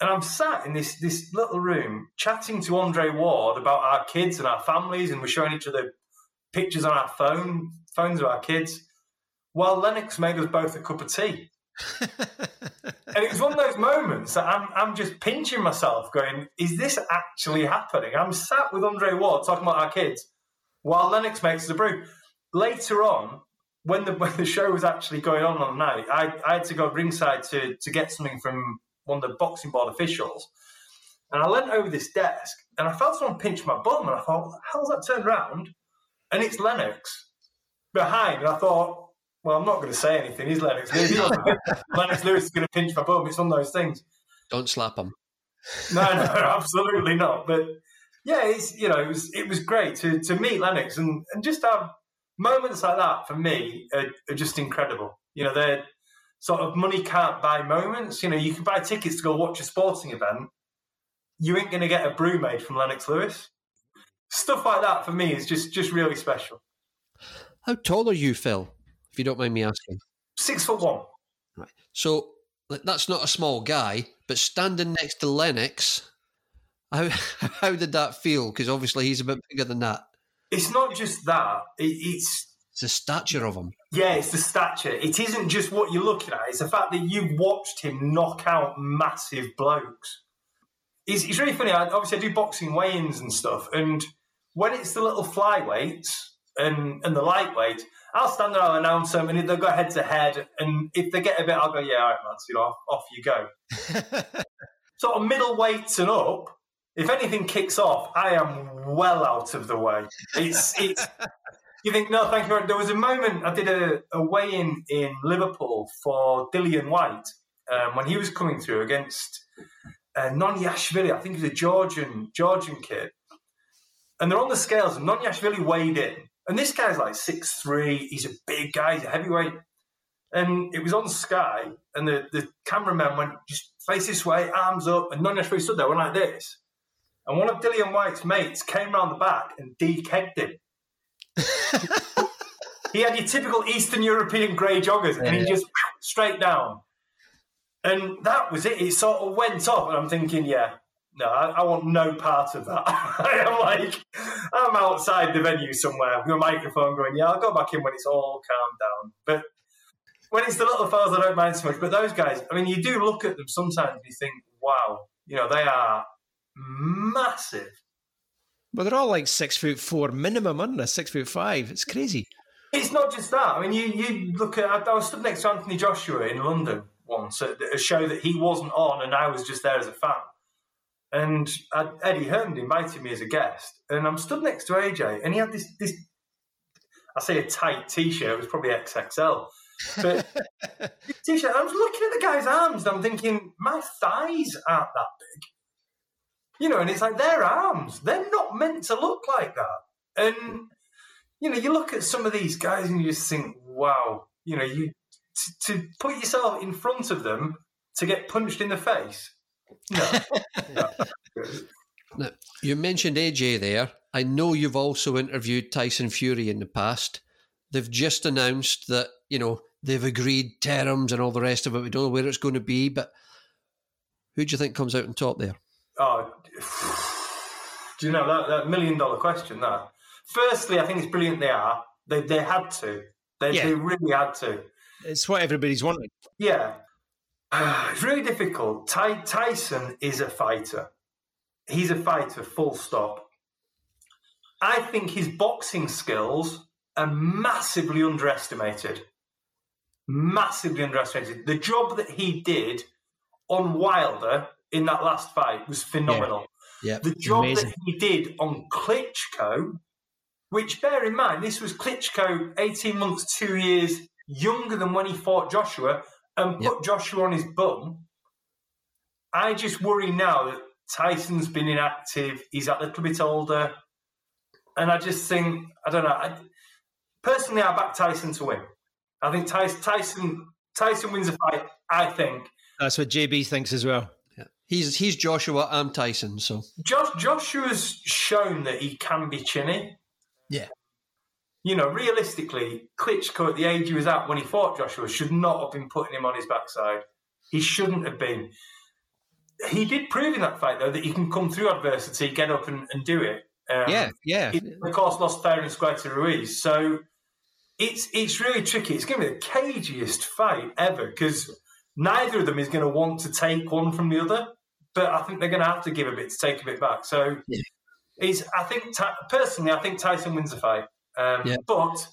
And I'm sat in this this little room chatting to Andre Ward about our kids and our families, and we're showing each other pictures on our phone phones of our kids, while Lennox made us both a cup of tea. and it was one of those moments that I'm I'm just pinching myself, going, "Is this actually happening?" I'm sat with Andre Ward talking about our kids, while Lennox makes the brew. Later on, when the when the show was actually going on on the night, I, I had to go ringside to to get something from one of the boxing board officials, and I leant over this desk and I felt someone pinch my bum, and I thought, how's that turned around? And it's Lennox behind, and I thought, well, I'm not going to say anything. He's Lennox Lewis. Lennox Lewis is going to pinch my bum. It's one of those things. Don't slap him. No, no, absolutely not. But yeah, it's you know, it was it was great to to meet Lennox and and just have moments like that for me are, are, just incredible. You know, they're sort of money can't buy moments. You know, you can buy tickets to go watch a sporting event. You ain't going to get a brew made from Lennox Lewis. Stuff like that for me is just just really special. How tall are you, Phil? If you don't mind me asking. Six foot one. Right. So that's not a small guy, but standing next to Lennox, how how did that feel? Because obviously he's a bit bigger than that it's not just that. It, it's it's the stature of him. Yeah, it's the stature. It isn't just what you're looking at. It's the fact that you've watched him knock out massive blokes. It's, it's really funny. I, obviously, I do boxing weigh-ins and stuff, and when it's the little flyweights and and the lightweight, I'll stand there, I'll announce them, and they'll go head to head. And if they get a bit, I'll go, yeah, all right, lads, you know, off, you go. sort of middle weights and up, if anything kicks off, I am well out of the way. It's it's. you think no, thank you. There was a moment I did a, a weigh-in in Liverpool for Dillian Whyte um, when he was coming through against uh, Noniashvili. I think he's a Georgian Georgian kid, and they're on the scales. And Noniashvili weighed in, and this guy's like six three. He's a big guy. He's a heavyweight. And it was on Sky, and the, the cameraman went just face this way, arms up, and none of Noniashvili stood there, went like this. And one of Dillian Whyte's mates came round the back and dekegged him. he had your typical Eastern European grey joggers and he just straight down. And that was it. It sort of went off. And I'm thinking, yeah, no, I, I, want no part of that. I'm like, I'm outside the venue somewhere with a microphone going, yeah, I'll go back in when it's all calmed down. But when it's the little fellas, I don't mind so much. But those guys, I mean, you do look at them sometimes and you think, wow, you know, they are massive. But they're all like six foot four minimum, aren't they? Six foot five. It's crazy. It's not just that. I mean, you, you look at, I was stood next to Anthony Joshua in London once at a show that he wasn't on and I was just there as a fan. And I, Eddie Hearn invited me as a guest, and I'm stood next to AJ, and he had this this I say a tight t-shirt, it was probably XXL. But t-shirt, I was looking at the guy's arms and I'm thinking, my thighs aren't that big. You know, and it's like their arms, they're not meant to look like that. And you know, you look at some of these guys and you just think, wow, you know, you to, to put yourself in front of them to get punched in the face no. Now, you mentioned AJ there. I know you've also interviewed Tyson Fury in the past. They've just announced that, you know, they've agreed terms and all the rest of it. We don't know where it's going to be, but who do you think comes out on top there? Oh, do you know that, that million dollar question? That firstly, I think it's brilliant. They are. They they had to. They, yeah. they really had to. It's what everybody's wanting. Yeah, it's really difficult. Ty- Tyson is a fighter. He's a fighter, full stop. I think his boxing skills are massively underestimated. Massively underestimated. The job that he did on Wilder in that last fight was phenomenal. Yeah. yeah. The job Amazing. that he did on Klitschko, which bear in mind, this was Klitschko 18 months, two years younger than when he fought Joshua, and put yep. Joshua on his bum. I just worry now that Tyson's been inactive. He's a little bit older, and I just think I don't know. I, personally, I back Tyson to win. I think Tyson Tyson Tyson wins a fight. I think that's what JB thinks as well. Yeah. He's he's Joshua. I'm Tyson. So Josh Joshua's shown that he can be chinny. Yeah you know, realistically, Klitschko at the age he was at when he fought Joshua should not have been putting him on his backside. He shouldn't have been. He did prove in that fight, though, that he can come through adversity, get up and, and do it. Um, yeah, yeah. He, of course, lost fair and square to Ruiz. So it's it's really tricky. It's going to be the cagiest fight ever because neither of them is going to want to take one from the other. But I think they're going to have to give a bit to take a bit back. So yeah. it's. I think personally, I think Tyson wins the fight. Um, yeah. But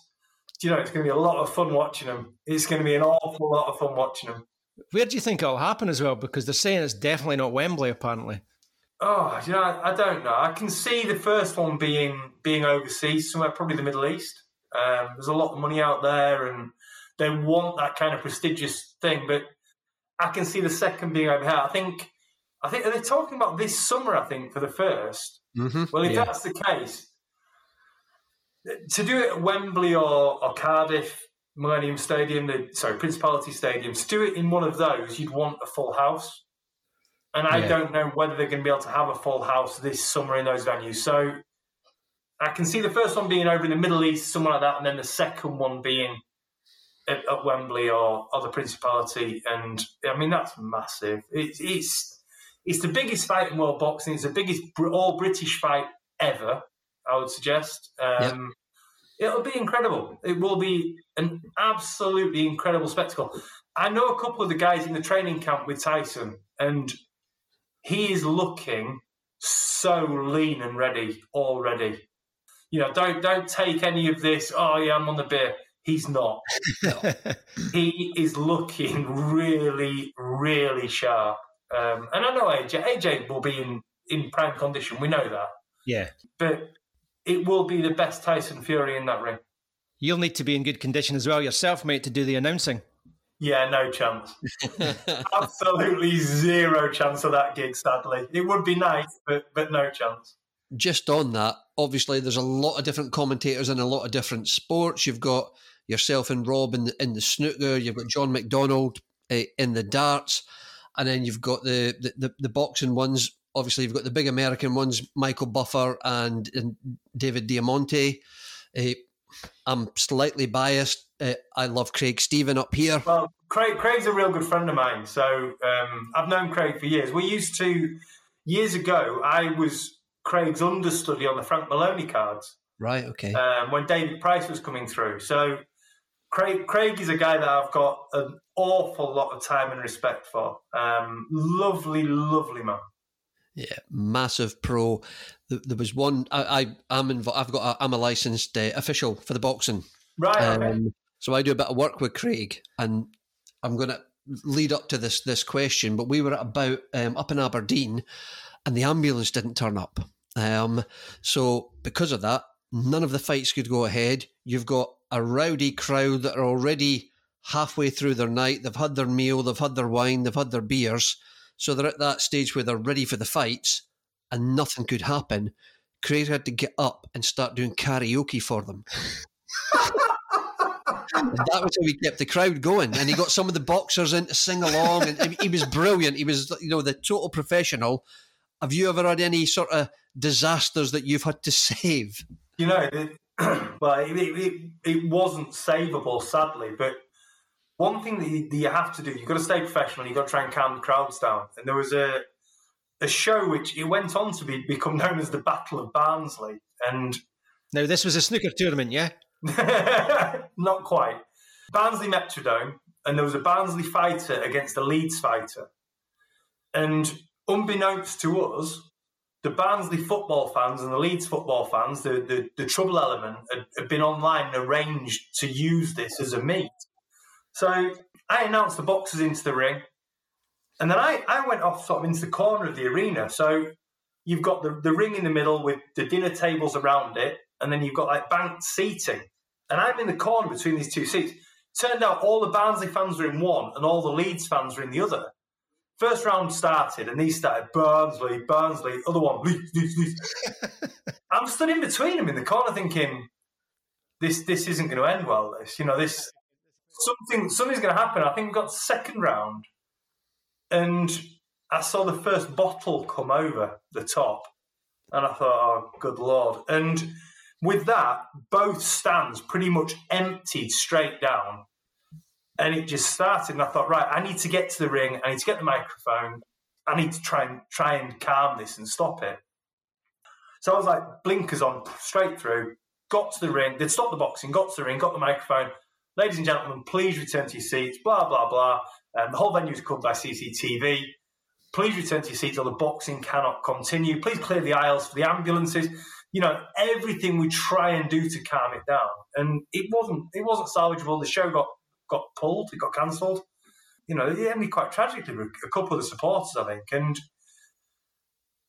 you know, it's going to be a lot of fun watching them. It's going to be an awful lot of fun watching them. Where do you think it'll happen as well? Because they're saying it's definitely not Wembley, apparently. Oh, you know, I, I don't know. I can see the first one being being overseas, somewhere probably the Middle East. Um, there's a lot of money out there, and they want that kind of prestigious thing. But I can see the second being over here. I think, I think they're talking about this summer. I think for the 1st mm-hmm. Well, if yeah. that's the case, to do it at Wembley or, or Cardiff, Millennium Stadium, the, sorry, Principality Stadium, to do it in one of those, you'd want a full house. And I yeah. don't know whether they're going to be able to have a full house this summer in those venues. So I can see the first one being over in the Middle East, somewhere like that, and then the second one being at, at Wembley or, or the Principality. And I mean, that's massive. It's, it's, it's the biggest fight in world boxing. It's the biggest all British fight ever. I would suggest. Um, yep. It'll be incredible. It will be an absolutely incredible spectacle. I know a couple of the guys in the training camp with Tyson, and he is looking so lean and ready already. You know, don't don't take any of this. Oh yeah, I'm on the beer. He's not. he is looking really, really sharp. Um, and I know AJ. AJ will be in in prime condition. We know that. Yeah. But it will be the best Tyson Fury in that ring. You'll need to be in good condition as well yourself, mate, to do the announcing. Yeah, no chance. Absolutely zero chance of that gig, sadly. It would be nice, but but no chance. Just on that, obviously there's a lot of different commentators in a lot of different sports. You've got yourself and Rob in the, in the snooker, you've got John McDonald uh, in the darts, and then you've got the, the, the, the boxing ones obviously you've got the big American ones, Michael Buffer and, and David Diamante. Uh, I'm slightly biased. Uh, I love Craig Stephen up here. Well, Craig, Craig's a real good friend of mine. So um, I've known Craig for years. We used to years ago, I was Craig's understudy on the Frank Maloney cards. Right. Okay. Um, when David Price was coming through, so Craig Craig is a guy that I've got an awful lot of time and respect for. Um, lovely, lovely man. Yeah, massive pro. There was one. I, I am involved. I've got. A, I'm a licensed uh, official for the boxing. Right. Okay. Um, so I do a bit of work with Craig, and I'm going to lead up to this this question. But we were at about um, up in Aberdeen, and the ambulance didn't turn up. Um, so because of that, none of the fights could go ahead. You've got a rowdy crowd that are already halfway through their night. They've had their meal, they've had their wine, they've had their beers. So they're at that stage where they're ready for the fights and nothing could happen. Craig had to get up and start doing karaoke for them. that was how he kept the crowd going, and he got some of the boxers in to sing along, and he was brilliant. He was, you know, the total professional. Have you ever had any sort of disasters that you've had to save? You know, well, it, it, it, wasn't savable, sadly. But one thing that you, that you have to do, you've got to stay professional. You've got to try and calm the crowds down. And there was a a show which it went on to be become known as the Battle of Barnsley. And now this was a snooker tournament, yeah? Not quite. Barnsley Metrodome, and there was a Barnsley fighter against a Leeds fighter. And unbeknownst to us, the Barnsley football fans and the Leeds football fans, the, the, the trouble element, had, had, been online and arranged to use this as a meet. So I announced the boxers into the ring, and then I, I went off sort of into the corner of the arena. So you've got the, the ring in the middle with the dinner tables around it, and then you've got like banked seating. And I'm in the corner between these two seats. Turned out all the Barnsley fans were in one and all the Leeds fans were in the other. First round started, and these started Barnsley, Barnsley, other one, Leeds, Leeds, Leeds. I'm stood in between them in the corner, thinking, "This, this isn't going to end well. This, you know, this something, something's going to happen." I think we got second round, and I saw the first bottle come over the top, and I thought, "Oh, good lord!" And with that, both stands pretty much emptied straight down and it just started. And I thought, right, I need to get to the ring. I need to get the microphone. I need to try and try and calm this and stop it. So I was like, blinkers on, straight through. Got to the ring. They'd stopped the boxing. Got to the ring. Got the microphone. Ladies and gentlemen, please return to your seats. Blah blah blah. Um, the whole venue is covered by CCTV. Please return to your seats, or the boxing cannot continue. Please clear the aisles for the ambulances. You know everything we try and do to calm it down, and it wasn't. It wasn't salvageable. The show got got pulled, it got cancelled. You know, it ended quite tragically with a couple of the supporters, I think. And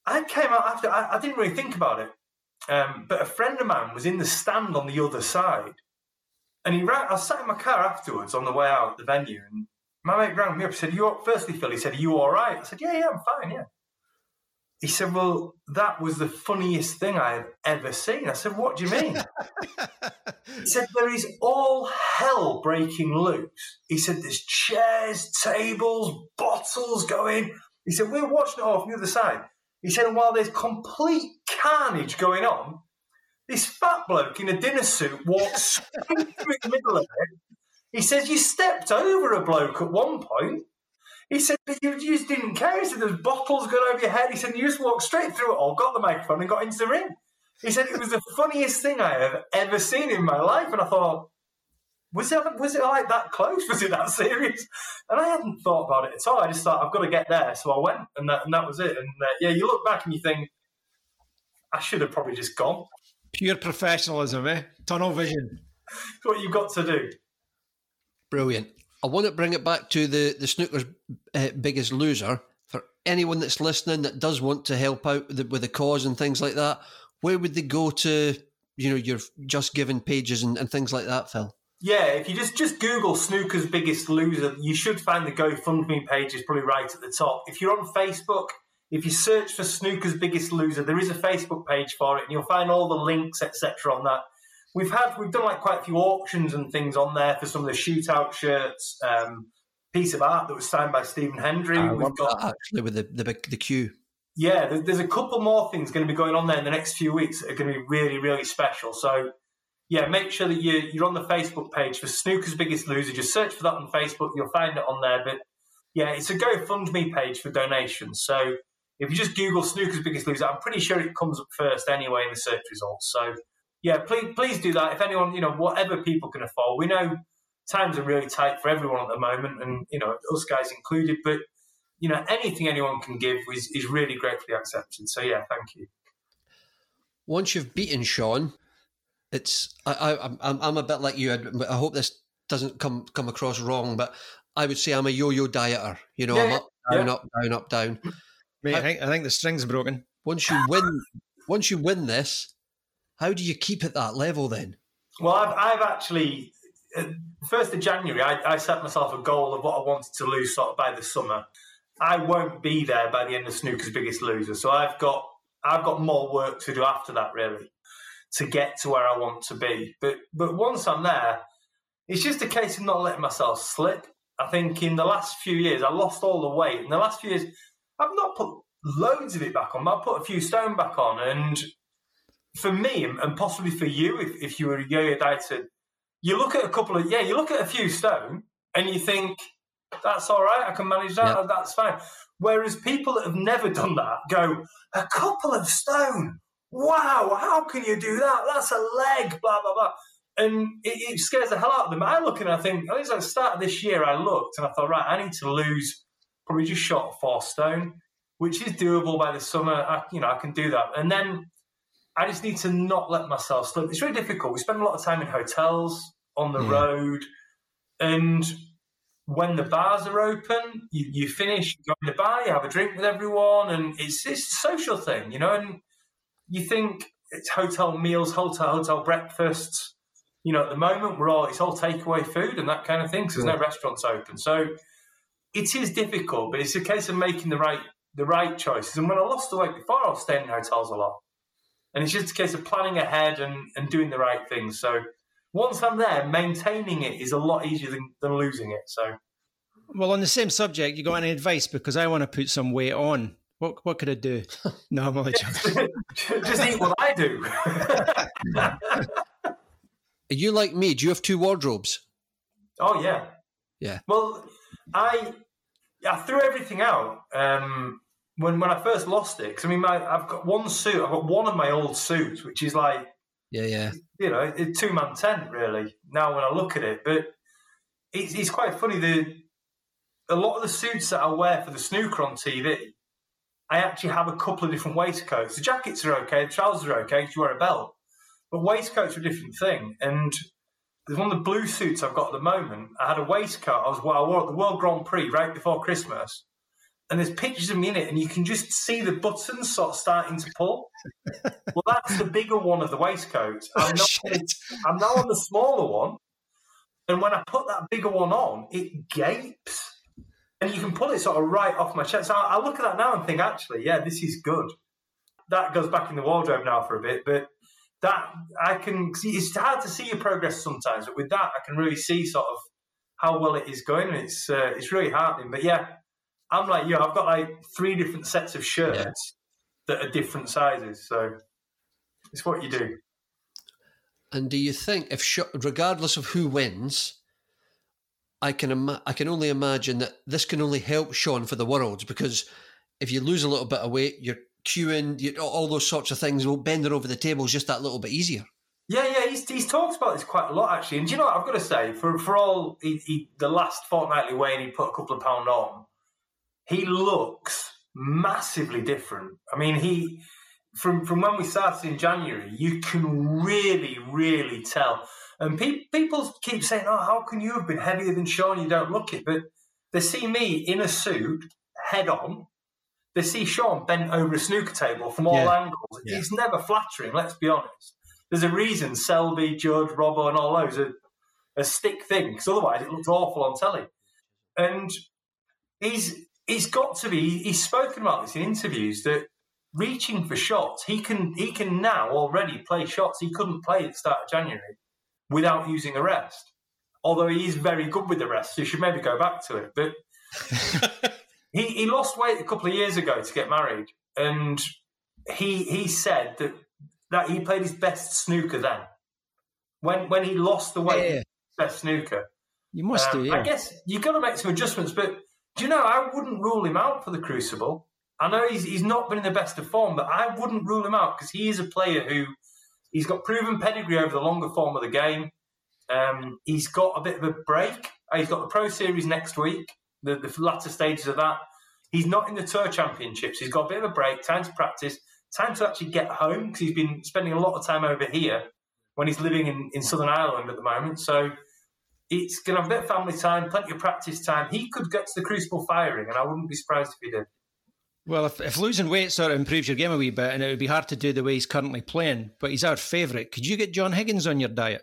I came out after, I, I didn't really think about it. Um, but a friend of mine was in the stand on the other side. And he ran, I sat in my car afterwards on the way out of the venue. And my mate rang me up and said, you, Firstly, Phil, he said, Are you all right? I said, Yeah, yeah, I'm fine, yeah. He said, Well, that was the funniest thing I have ever seen. I said, What do you mean? he said, There is all hell breaking loose. He said, There's chairs, tables, bottles going. He said, We're watching it all from the other side. He said, while there's complete carnage going on, this fat bloke in a dinner suit walks through the middle of it. He says, You stepped over a bloke at one point. He said, but you, you just didn't care. He said, there's bottles going over your head. He said, you just walked straight through it all, got the microphone, and got into the ring. He said, it was the funniest thing I have ever seen in my life. And I thought, was it, was it like that close? Was it that serious? And I hadn't thought about it at all. I just thought, I've got to get there. So I went, and that, and that was it. And uh, yeah, you look back and you think, I should have probably just gone. Pure professionalism, eh? Tunnel vision. It's what you've got to do. Brilliant. I want to bring it back to the the snooker's uh, biggest loser for anyone that's listening that does want to help out with the, with the cause and things like that. Where would they go to? You know, your JustGiving pages and, and things like that, Phil. Yeah, if you just just Google snooker's biggest loser, you should find the GoFundMe page is probably right at the top. If you're on Facebook, if you search for snooker's biggest loser, there is a Facebook page for it, and you'll find all the links, etc., on that we've had we've done like quite a few auctions and things on there for some of the shootout shirts. Um, piece of art that was signed by Stephen Hendry. I we've got actually with the the the cue. Yeah, there's a couple more things going to be going on there in the next few weeks that are going to be really really special. So yeah, make sure that you you're on the Facebook page for Snooker's Biggest Loser. Just search for that on Facebook. You'll find it on there. But yeah, it's a GoFundMe page for donations. So if you just Google snooker's biggest loser, I'm pretty sure it comes up first anyway in the search results. So yeah, please please do that. If anyone, you know, whatever people can afford, we know times are really tight for everyone at the moment, and you know us guys included. But you know, anything anyone can give is, is really gratefully accepted. So yeah, thank you. Once you've beaten Shaun, it's I, I I'm I'm a bit like you. I hope this doesn't come come across wrong, but I would say I'm a yo-yo dieter. You know, Yeah, I'm up, down, yeah. up, down, up, down. Mate, I- I think, I think the string's broken. Once you win, once you win this, how do you keep at that level then? Well, I've, I've actually, uh, first of January, I, I set myself a goal of what I wanted to lose sort of by the summer. I won't be there by the end of Snooker's Biggest Loser, so I've got I've got more work to do after that, really, to get to where I want to be. But but once I'm there, it's just a case of not letting myself slip. I think in the last few years, I lost all the weight. In the last few years, I've not put loads of it back on, but I've put a few stone back on, and for me and possibly for you, if, if you were a yo-yo dieter, you look at a couple of yeah, you look at a few stone and you think that's all right, I can manage that, that's fine. Whereas people that have never done that go a couple of stone. Wow, how can you do that? That's a leg, blah blah blah. And it, it scares the hell out of them. I look and I think, I think at the start of this year, I looked and I thought, right, I need to lose probably just shot four stone, which is doable by the summer. I, you know, I can do that. And then I just need to not let myself slip. It's really difficult. We spend a lot of time in hotels, on the Yeah. road, and when the bars are open, you, you finish, you go in the bar, you have a drink with everyone, and it's, it's a social thing, you know. And you think it's hotel meals, hotel hotel breakfasts. You know, at the moment we're all it's all takeaway food and that kind of thing. 'cause there's no hmm. restaurants open, so it is difficult. But it's a case of making the right the right choices. And when I lost the weight before, I was staying in hotels a lot. And it's just a case of planning ahead and, and doing the right things. So once I'm there, maintaining it is a lot easier than, than losing it. So Well, on the same subject, you got any advice? Because I want to put some weight on. What what could I do? No, I'm only joking. just eat what I do. Are you like me? Do you have two wardrobes? oh yeah, Yeah. Well, I I threw everything out um, when when I first lost it. 'Cause, I mean, my, I've got one suit. I've got one of my old suits, which is like Yeah, yeah. you know, a two man tent really. Now when I look at it, but it's, it's quite funny. The a lot of the suits that I wear for the snooker on TV, I actually have a couple of different waistcoats. The jackets are okay, the trousers are okay because you wear a belt, but waistcoats are a different thing. And one of the blue suits I've got at the moment. I had a waistcoat. I was what I wore at the World Grand Prix right before Christmas. And there's pictures of me in it, and you can just see the buttons sort of starting to pull. well, that's the bigger one of the waistcoat. Oh, I'm not. I'm now on the smaller one, and when I put that bigger one on, it gapes, and you can pull it sort of right off my chest. So I, I look at that now and think, actually, yeah, this is good. That goes back in the wardrobe now for a bit, but that I can see. It's hard to see your progress sometimes, but with that, I can really see sort of how well it is going. and It's uh, it's really heartening. But yeah, I'm like you. I've got like three different sets of shirts that are different sizes, so it's what you do. And do you think if, Sha- regardless of who wins, I can ima- I can only imagine that this can only help Shaun for the world because if you lose a little bit of weight, you're cueing, you, all those sorts of things. Well, bending over the table is just that little bit easier. Yeah, yeah, he's, he's talked about this quite a lot actually. And you know what I've got to say? For for all he, he, the last fortnightly weighing, he put a couple of pound on. He looks massively different. I mean, he from from when we started in January, you can really, really tell. And pe- people keep saying, "Oh, how can you have been heavier than Shaun? You don't look it." But they see me in a suit, head on. They see Shaun bent over a snooker table from all Yeah. angles. Yeah. It's never flattering. Let's be honest. There's a reason Selby, Judd, Robbo, and all those are a stick thing because otherwise it looks awful on telly. And he's he's got to be. He's spoken about this in interviews that reaching for shots, he can he can now already play shots he couldn't play at the start of January without using a rest. Although he is very good with the rest, so you should maybe go back to it. But he, he lost weight a couple of years ago to get married, and he he said that that he played his best snooker then. When when he lost the weight, Yeah. best snooker. You must Um, do, yeah. I guess you've got to make some adjustments, but do you know I wouldn't rule him out for the Crucible. I know he's, he's not been in the best of form, but I wouldn't rule him out because he is a player who he's got proven pedigree over the longer form of the game. Um, he's got a bit of a break. Uh, he's got the Pro Series next week, the, the latter stages of that. He's not in the Tour Championships. He's got a bit of a break, time to practice, time to actually get home because he's been spending a lot of time over here when he's living in, in Southern Ireland at the moment. So it's going to have a bit of family time, plenty of practice time. He could get to the crucible firing, and I wouldn't be surprised if he did. Well, if, if losing weight sort of improves your game a wee bit, and it would be hard to do the way he's currently playing, but he's our favourite, could you get John Higgins on your diet?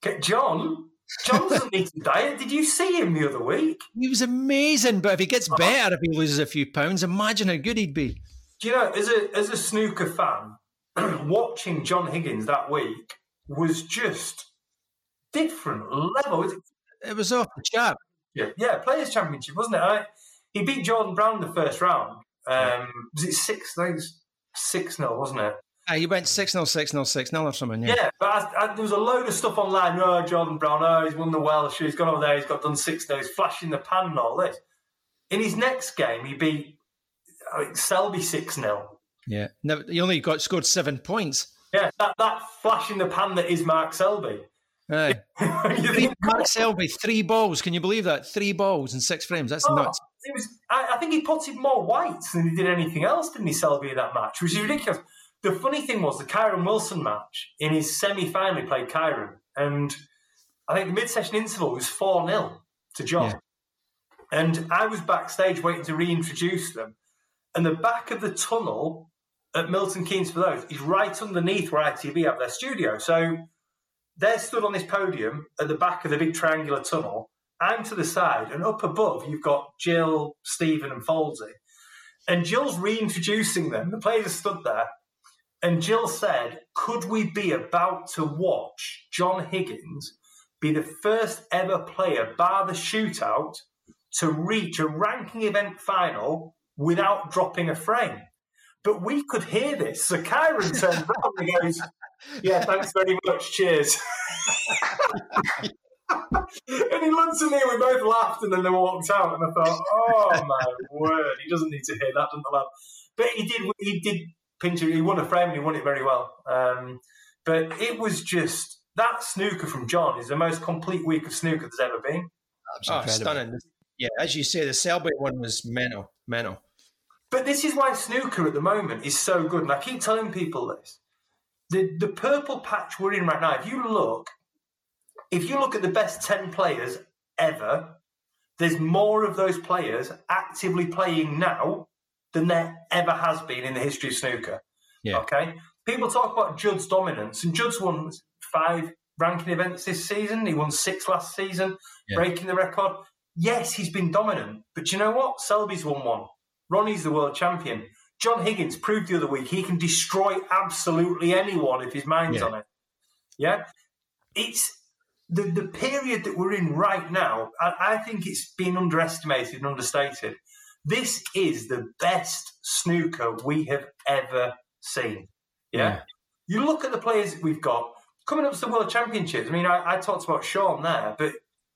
Get John? John doesn't to diet. Did you see him the other week? He was amazing, but if he gets better, if he loses a few pounds, imagine how good he'd be. Do you know, as a as a snooker fan, watching John Higgins that week was just different level. It was off the chart. Yeah, yeah, Players Championship, wasn't it? I, he beat Jordan Brown the first round. Um, was it six? I think it was six 0 wasn't it? Uh, he went 6 0, 6 0, 6 0 or something. Yeah, yeah but I, I, there was a load of stuff online. Oh, Jordan Brown, oh, he's won the Welsh, he's gone over there, he's got done 6 0, he's flashing the pan and all this. In his next game, he beat I think, Selby 6 0. Yeah, no, he only got scored seven points. Yeah, that, that flash in the pan that is Mark Selby. Aye. Mark Selby, three balls. Can you believe that? Three balls in six frames. That's oh, nuts. It was. I, I, think he potted more whites than he did anything else, didn't he, Selby, in that match? Which is ridiculous. The funny thing was the Kyren Wilson match in his semi-final he played Kyren, and I think the mid-session interval was four 0 to John. Yeah. And I was backstage waiting to reintroduce them, and the back of the tunnel at Milton Keynes for those is right underneath where ITV have their studio. So they're stood on this podium at the back of the big triangular tunnel. I'm to the side, and up above, you've got Jill, Stephen, and Folsey. And Jill's reintroducing them. The players stood there. And Jill said, Could we be about to watch John Higgins be the first ever player, bar the shootout, to reach a ranking event final without dropping a frame? But we could hear this. So Kyren turns around and goes, yeah, thanks very much. Cheers. and he looked at me and we both laughed and then they walked out. And I thought, oh my word, he doesn't need to hear that, doesn't the lad? But he did, he did pinch. He won a frame and he won it very well. Um, but it was just that snooker from John is the most complete week of snooker there's ever been. Oh, stunning. Yeah, as you say, the Selby one was mental, mental. But this is why snooker at the moment is so good. And I keep telling people this the the purple patch we're in right now. If you look, if you look at the best ten players ever, there's more of those players actively playing now than there ever has been in the history of snooker. Yeah. Okay. People talk about Judd's dominance, and Judd's won five ranking events this season. He won six last season, yeah. breaking the record. Yes, he's been dominant, but you know what? Selby's won one. Ronnie's the world champion. John Higgins proved the other week he can destroy absolutely anyone if his mind's yeah. on it. Yeah, it's the the period that we're in right now. I, I think it's been underestimated and understated. This is the best snooker we have ever seen. Yeah? yeah. You look at the players that we've got coming up to the World Championships. I mean, I, I talked about Shaun there, but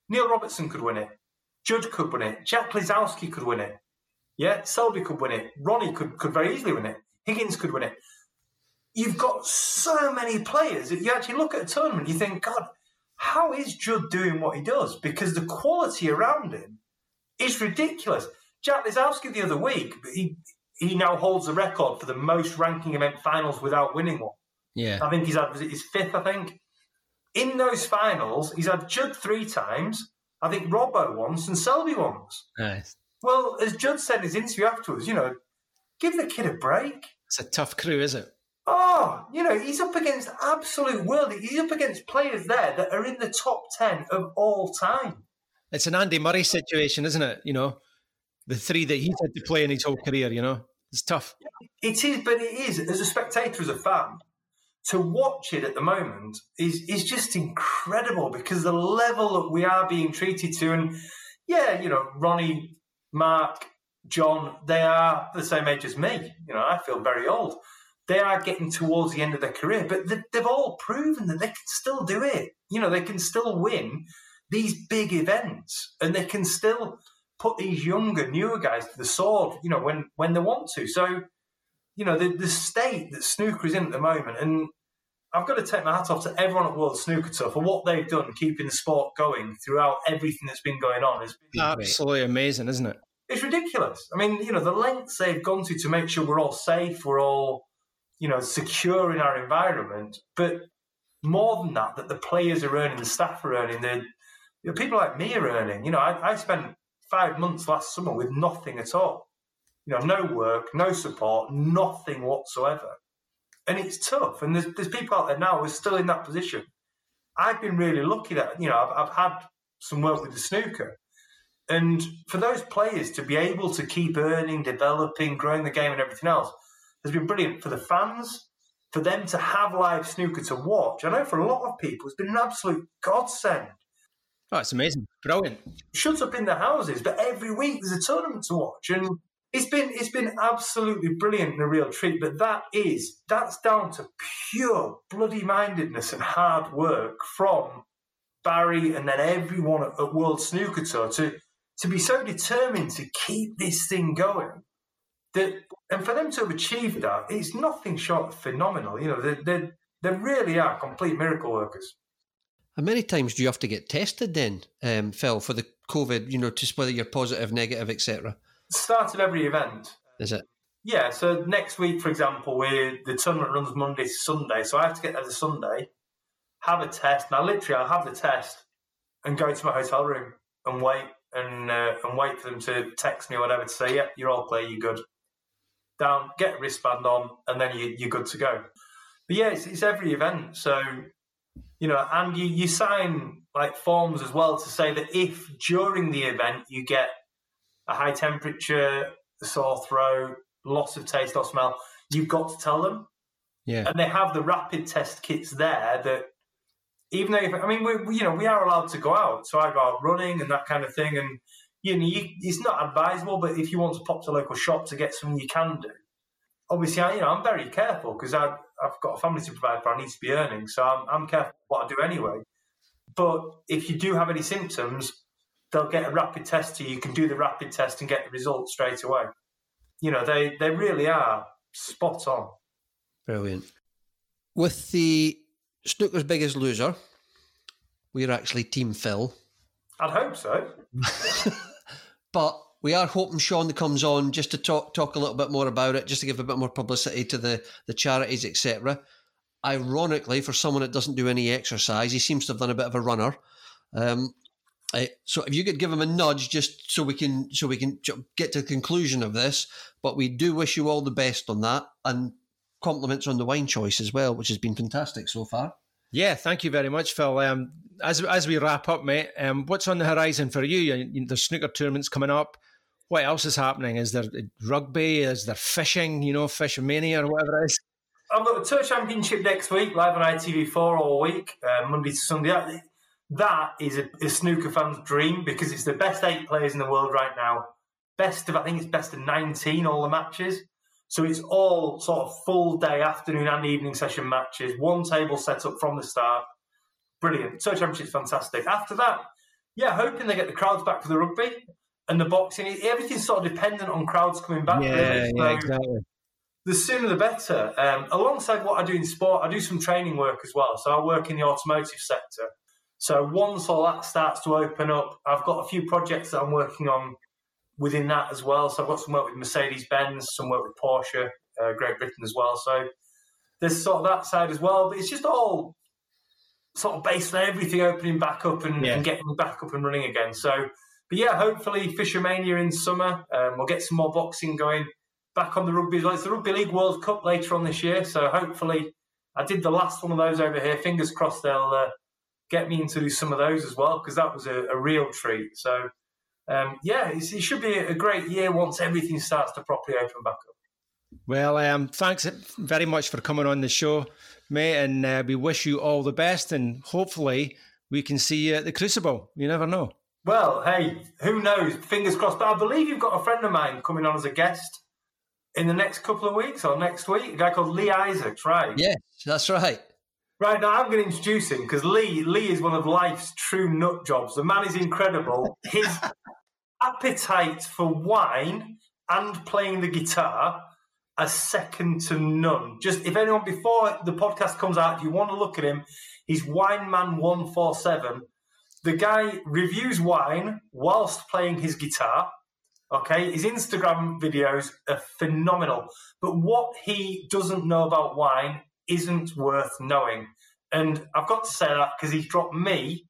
Neil Robertson could win it. Judd could win it. Jack Lisowski could win it. Yeah, Selby could win it. Ronnie could, could very easily win it. Higgins could win it. You've got so many players that you actually look at a tournament, you think, God, how is Judd doing what he does? Because the quality around him is ridiculous. Jack Lisowski the other week, he he now holds the record for the most ranking event finals without winning one. Yeah, I think he's had his fifth. I think in those finals, he's had Judd three times. I think Robbo once and Selby once. Nice. Well, as Judd said in his interview afterwards, you know, give the kid a break. It's a tough crew, is it? Oh, you know, he's up against absolute world. He's up against players there that are in the top 10 of all time. It's an Andy Murray situation, isn't it? You know, the three that he's had to play in his whole career, you know, it's tough. It is, but it is, as a spectator, as a fan, to watch it at the moment is, is just incredible because the level that we are being treated to. And yeah, you know, Ronnie Mark, John, they are the same age as me. You know, I feel very old. They are getting towards the end of their career, but they've all proven that they can still do it. You know, they can still win these big events and they can still put these younger, newer guys to the sword, you know, when when they want to. So, you know, the the state that snooker is in at the moment, and I've got to take my hat off to everyone at World Snooker Tour for what they've done, keeping the sport going throughout everything that's been going on. It's absolutely amazing, isn't it? It's ridiculous. I mean, you know, the lengths they've gone to to make sure we're all safe, we're all, you know, secure in our environment. But more than that, that the players are earning, the staff are earning, the you know, people like me are earning. You know, I, I spent five months last summer with nothing at all. You know, no work, no support, nothing whatsoever and it's tough. And there's, there's people out there now who are still in that position. I've been really lucky that you know I've, I've had some work with the snooker, and for those players to be able to keep earning, developing, growing the game, and everything else has been brilliant for the fans. For them to have live snooker to watch, I know for a lot of people, it's been an absolute godsend. Oh, it's amazing, brilliant. Shut up in the houses, but every week there's a tournament to watch, and it's been it's been absolutely brilliant and a real treat, but that is that's down to pure bloody mindedness and hard work from Barry and then everyone at, at World Snooker Tour to to be so determined to keep this thing going. That and for them to have achieved that, it's nothing short of phenomenal. You know, they they, they really are complete miracle workers. How many times do you have to get tested then, um, Phil, for the COVID? You know, to whether you're positive, negative, etc start of every event. Is it? Yeah. So next week, for example, we the tournament runs Monday to Sunday, so I have to get there the Sunday, have a test. Now, literally, I'll have the test and go to my hotel room and wait and uh, and wait for them to text me or whatever to say, "Yep, you're all clear, you're good." Down, get a wristband on, and then you, you're good to go. But yeah, it's, it's every event. So you know, and you, you sign like forms as well to say that if during the event you get a high temperature, a sore throat, loss of taste or smell, you've got to tell them. Yeah. And they have the rapid test kits there that even though, if, I mean, we, you know, we are allowed to go out. So I go out running and that kind of thing. And, you know, you, it's not advisable, but if you want to pop to a local shop to get something, you can do. Obviously, I, you know, I'm very careful because I've, I've got a family to provide for. I need to be earning. So I'm, I'm careful what I do anyway. But if you do have any symptoms, they'll get a rapid test to you. You can do the rapid test and get the results straight away. You know, they, they really are spot on. Brilliant. With the Snooker's Biggest Loser, we're actually Team Phil. I'd hope so. but we are hoping Shaun comes on just to talk talk a little bit more about it, just to give a bit more publicity to the, the charities, etc. Ironically, for someone that doesn't do any exercise, he seems to have done a bit of a runner. Um, uh, so if you could give him a nudge, just so we can so we can get to the conclusion of this. But we do wish you all the best on that, and compliments on the wine choice as well, which has been fantastic so far. Yeah, thank you very much, Phil. Um, as as we wrap up, mate, um, what's on the horizon for you? you? There's snooker tournaments coming up. What else is happening? Is there rugby? Is there fishing? You know, Fish Mania or whatever it is. I've got the Tour Championship next week, live on ITV4 all week, uh, Monday to Sunday that is a, a, snooker fan's dream because it's the best eight players in the world right now. Best of, I think it's best of 19, all the matches. So it's all sort of full day, afternoon and evening session matches, one table set up from the start. Brilliant. So Championship's fantastic. After that, yeah, hoping they get the crowds back for the rugby and the boxing. Everything's sort of dependent on crowds coming back. Yeah, really. yeah, exactly. The sooner the better. Um, alongside what I do in sport, I do some training work as well. So I work in the automotive sector. So once all that starts to open up, I've got a few projects that I'm working on within that as well. So I've got some work with Mercedes Benz, some work with Porsche, uh, Great Britain as well. So there's sort of that side as well. But it's just all sort of based on everything opening back up and, yeah. and getting back up and running again. So, but yeah, hopefully Fish'O'Mania in summer. Um, we'll get some more boxing going back on the rugby well. It's the Rugby League World Cup later on this year. So hopefully, I did the last one of those over here. Fingers crossed they'll. Uh, get me into some of those as well because that was a, a, real treat. So, um, yeah, it should be a great year once everything starts to properly open back up. Well, um, thanks very much for coming on the show, mate, and uh, we wish you all the best, and hopefully we can see you at the Crucible. You never know. Well, hey, who knows? Fingers crossed. But I believe you've got a friend of mine coming on as a guest in the next couple of weeks or next week. A guy called Lee Isaacs, right? Yes, that's right. Right now, I'm going to introduce him because Lee Lee is one of life's true nut jobs. The man is incredible. His appetite for wine and playing the guitar are second to none. Just if anyone before the podcast comes out, if you want to look at him, he's Wineman147. The guy reviews wine whilst playing his guitar. Okay, his Instagram videos are phenomenal. But what he doesn't know about wine isn't worth knowing. And I've got to say that because he's dropped me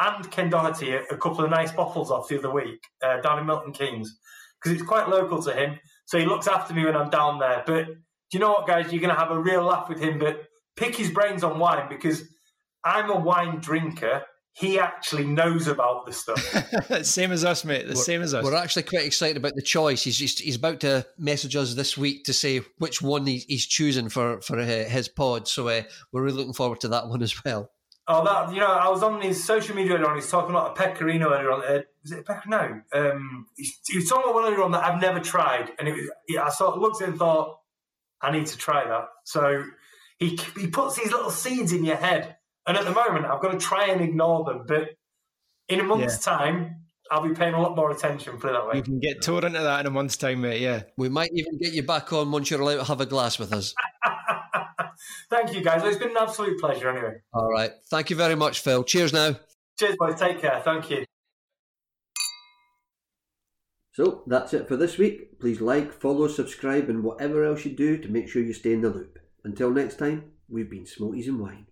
and Ken Doherty a, a, couple of nice bottles off the other week uh, down in Milton Keynes because it's quite local to him. So he looks after me when I'm down there. But do you know what, guys? You're going to have a real laugh with him. But pick his brains on wine because I'm a wine drinker. He actually knows about the stuff. same as us, mate. The we're, same as us. We're actually quite excited about the choice. He's just, he's about to message us this week to say which one he's choosing for for uh, his pod. So uh, we're really looking forward to that one as well. Oh, that you know, I was on his social media earlier on. He's talking about a pecorino earlier on. Uh, is it a pecorino? Um, he was talking about one earlier on that I've never tried, and it was. Yeah, I sort of looked at it and thought, I need to try that. So he he puts these little seeds in your head, and at the moment, I've got to try and ignore them. But in a month's yeah. time, I'll be paying a lot more attention. Put it that way. You can get tore into that in a month's time, mate. Yeah, we might even get you back on once you're allowed to have a glass with us. Thank you, guys. It's been an absolute pleasure anyway. All right. Thank you very much, Phil. Cheers now. Cheers, boys. Take care. Thank you. So that's it for this week. Please like, follow, subscribe, and whatever else you do to make sure you stay in the loop. Until next time, we've been Smokies and Wine.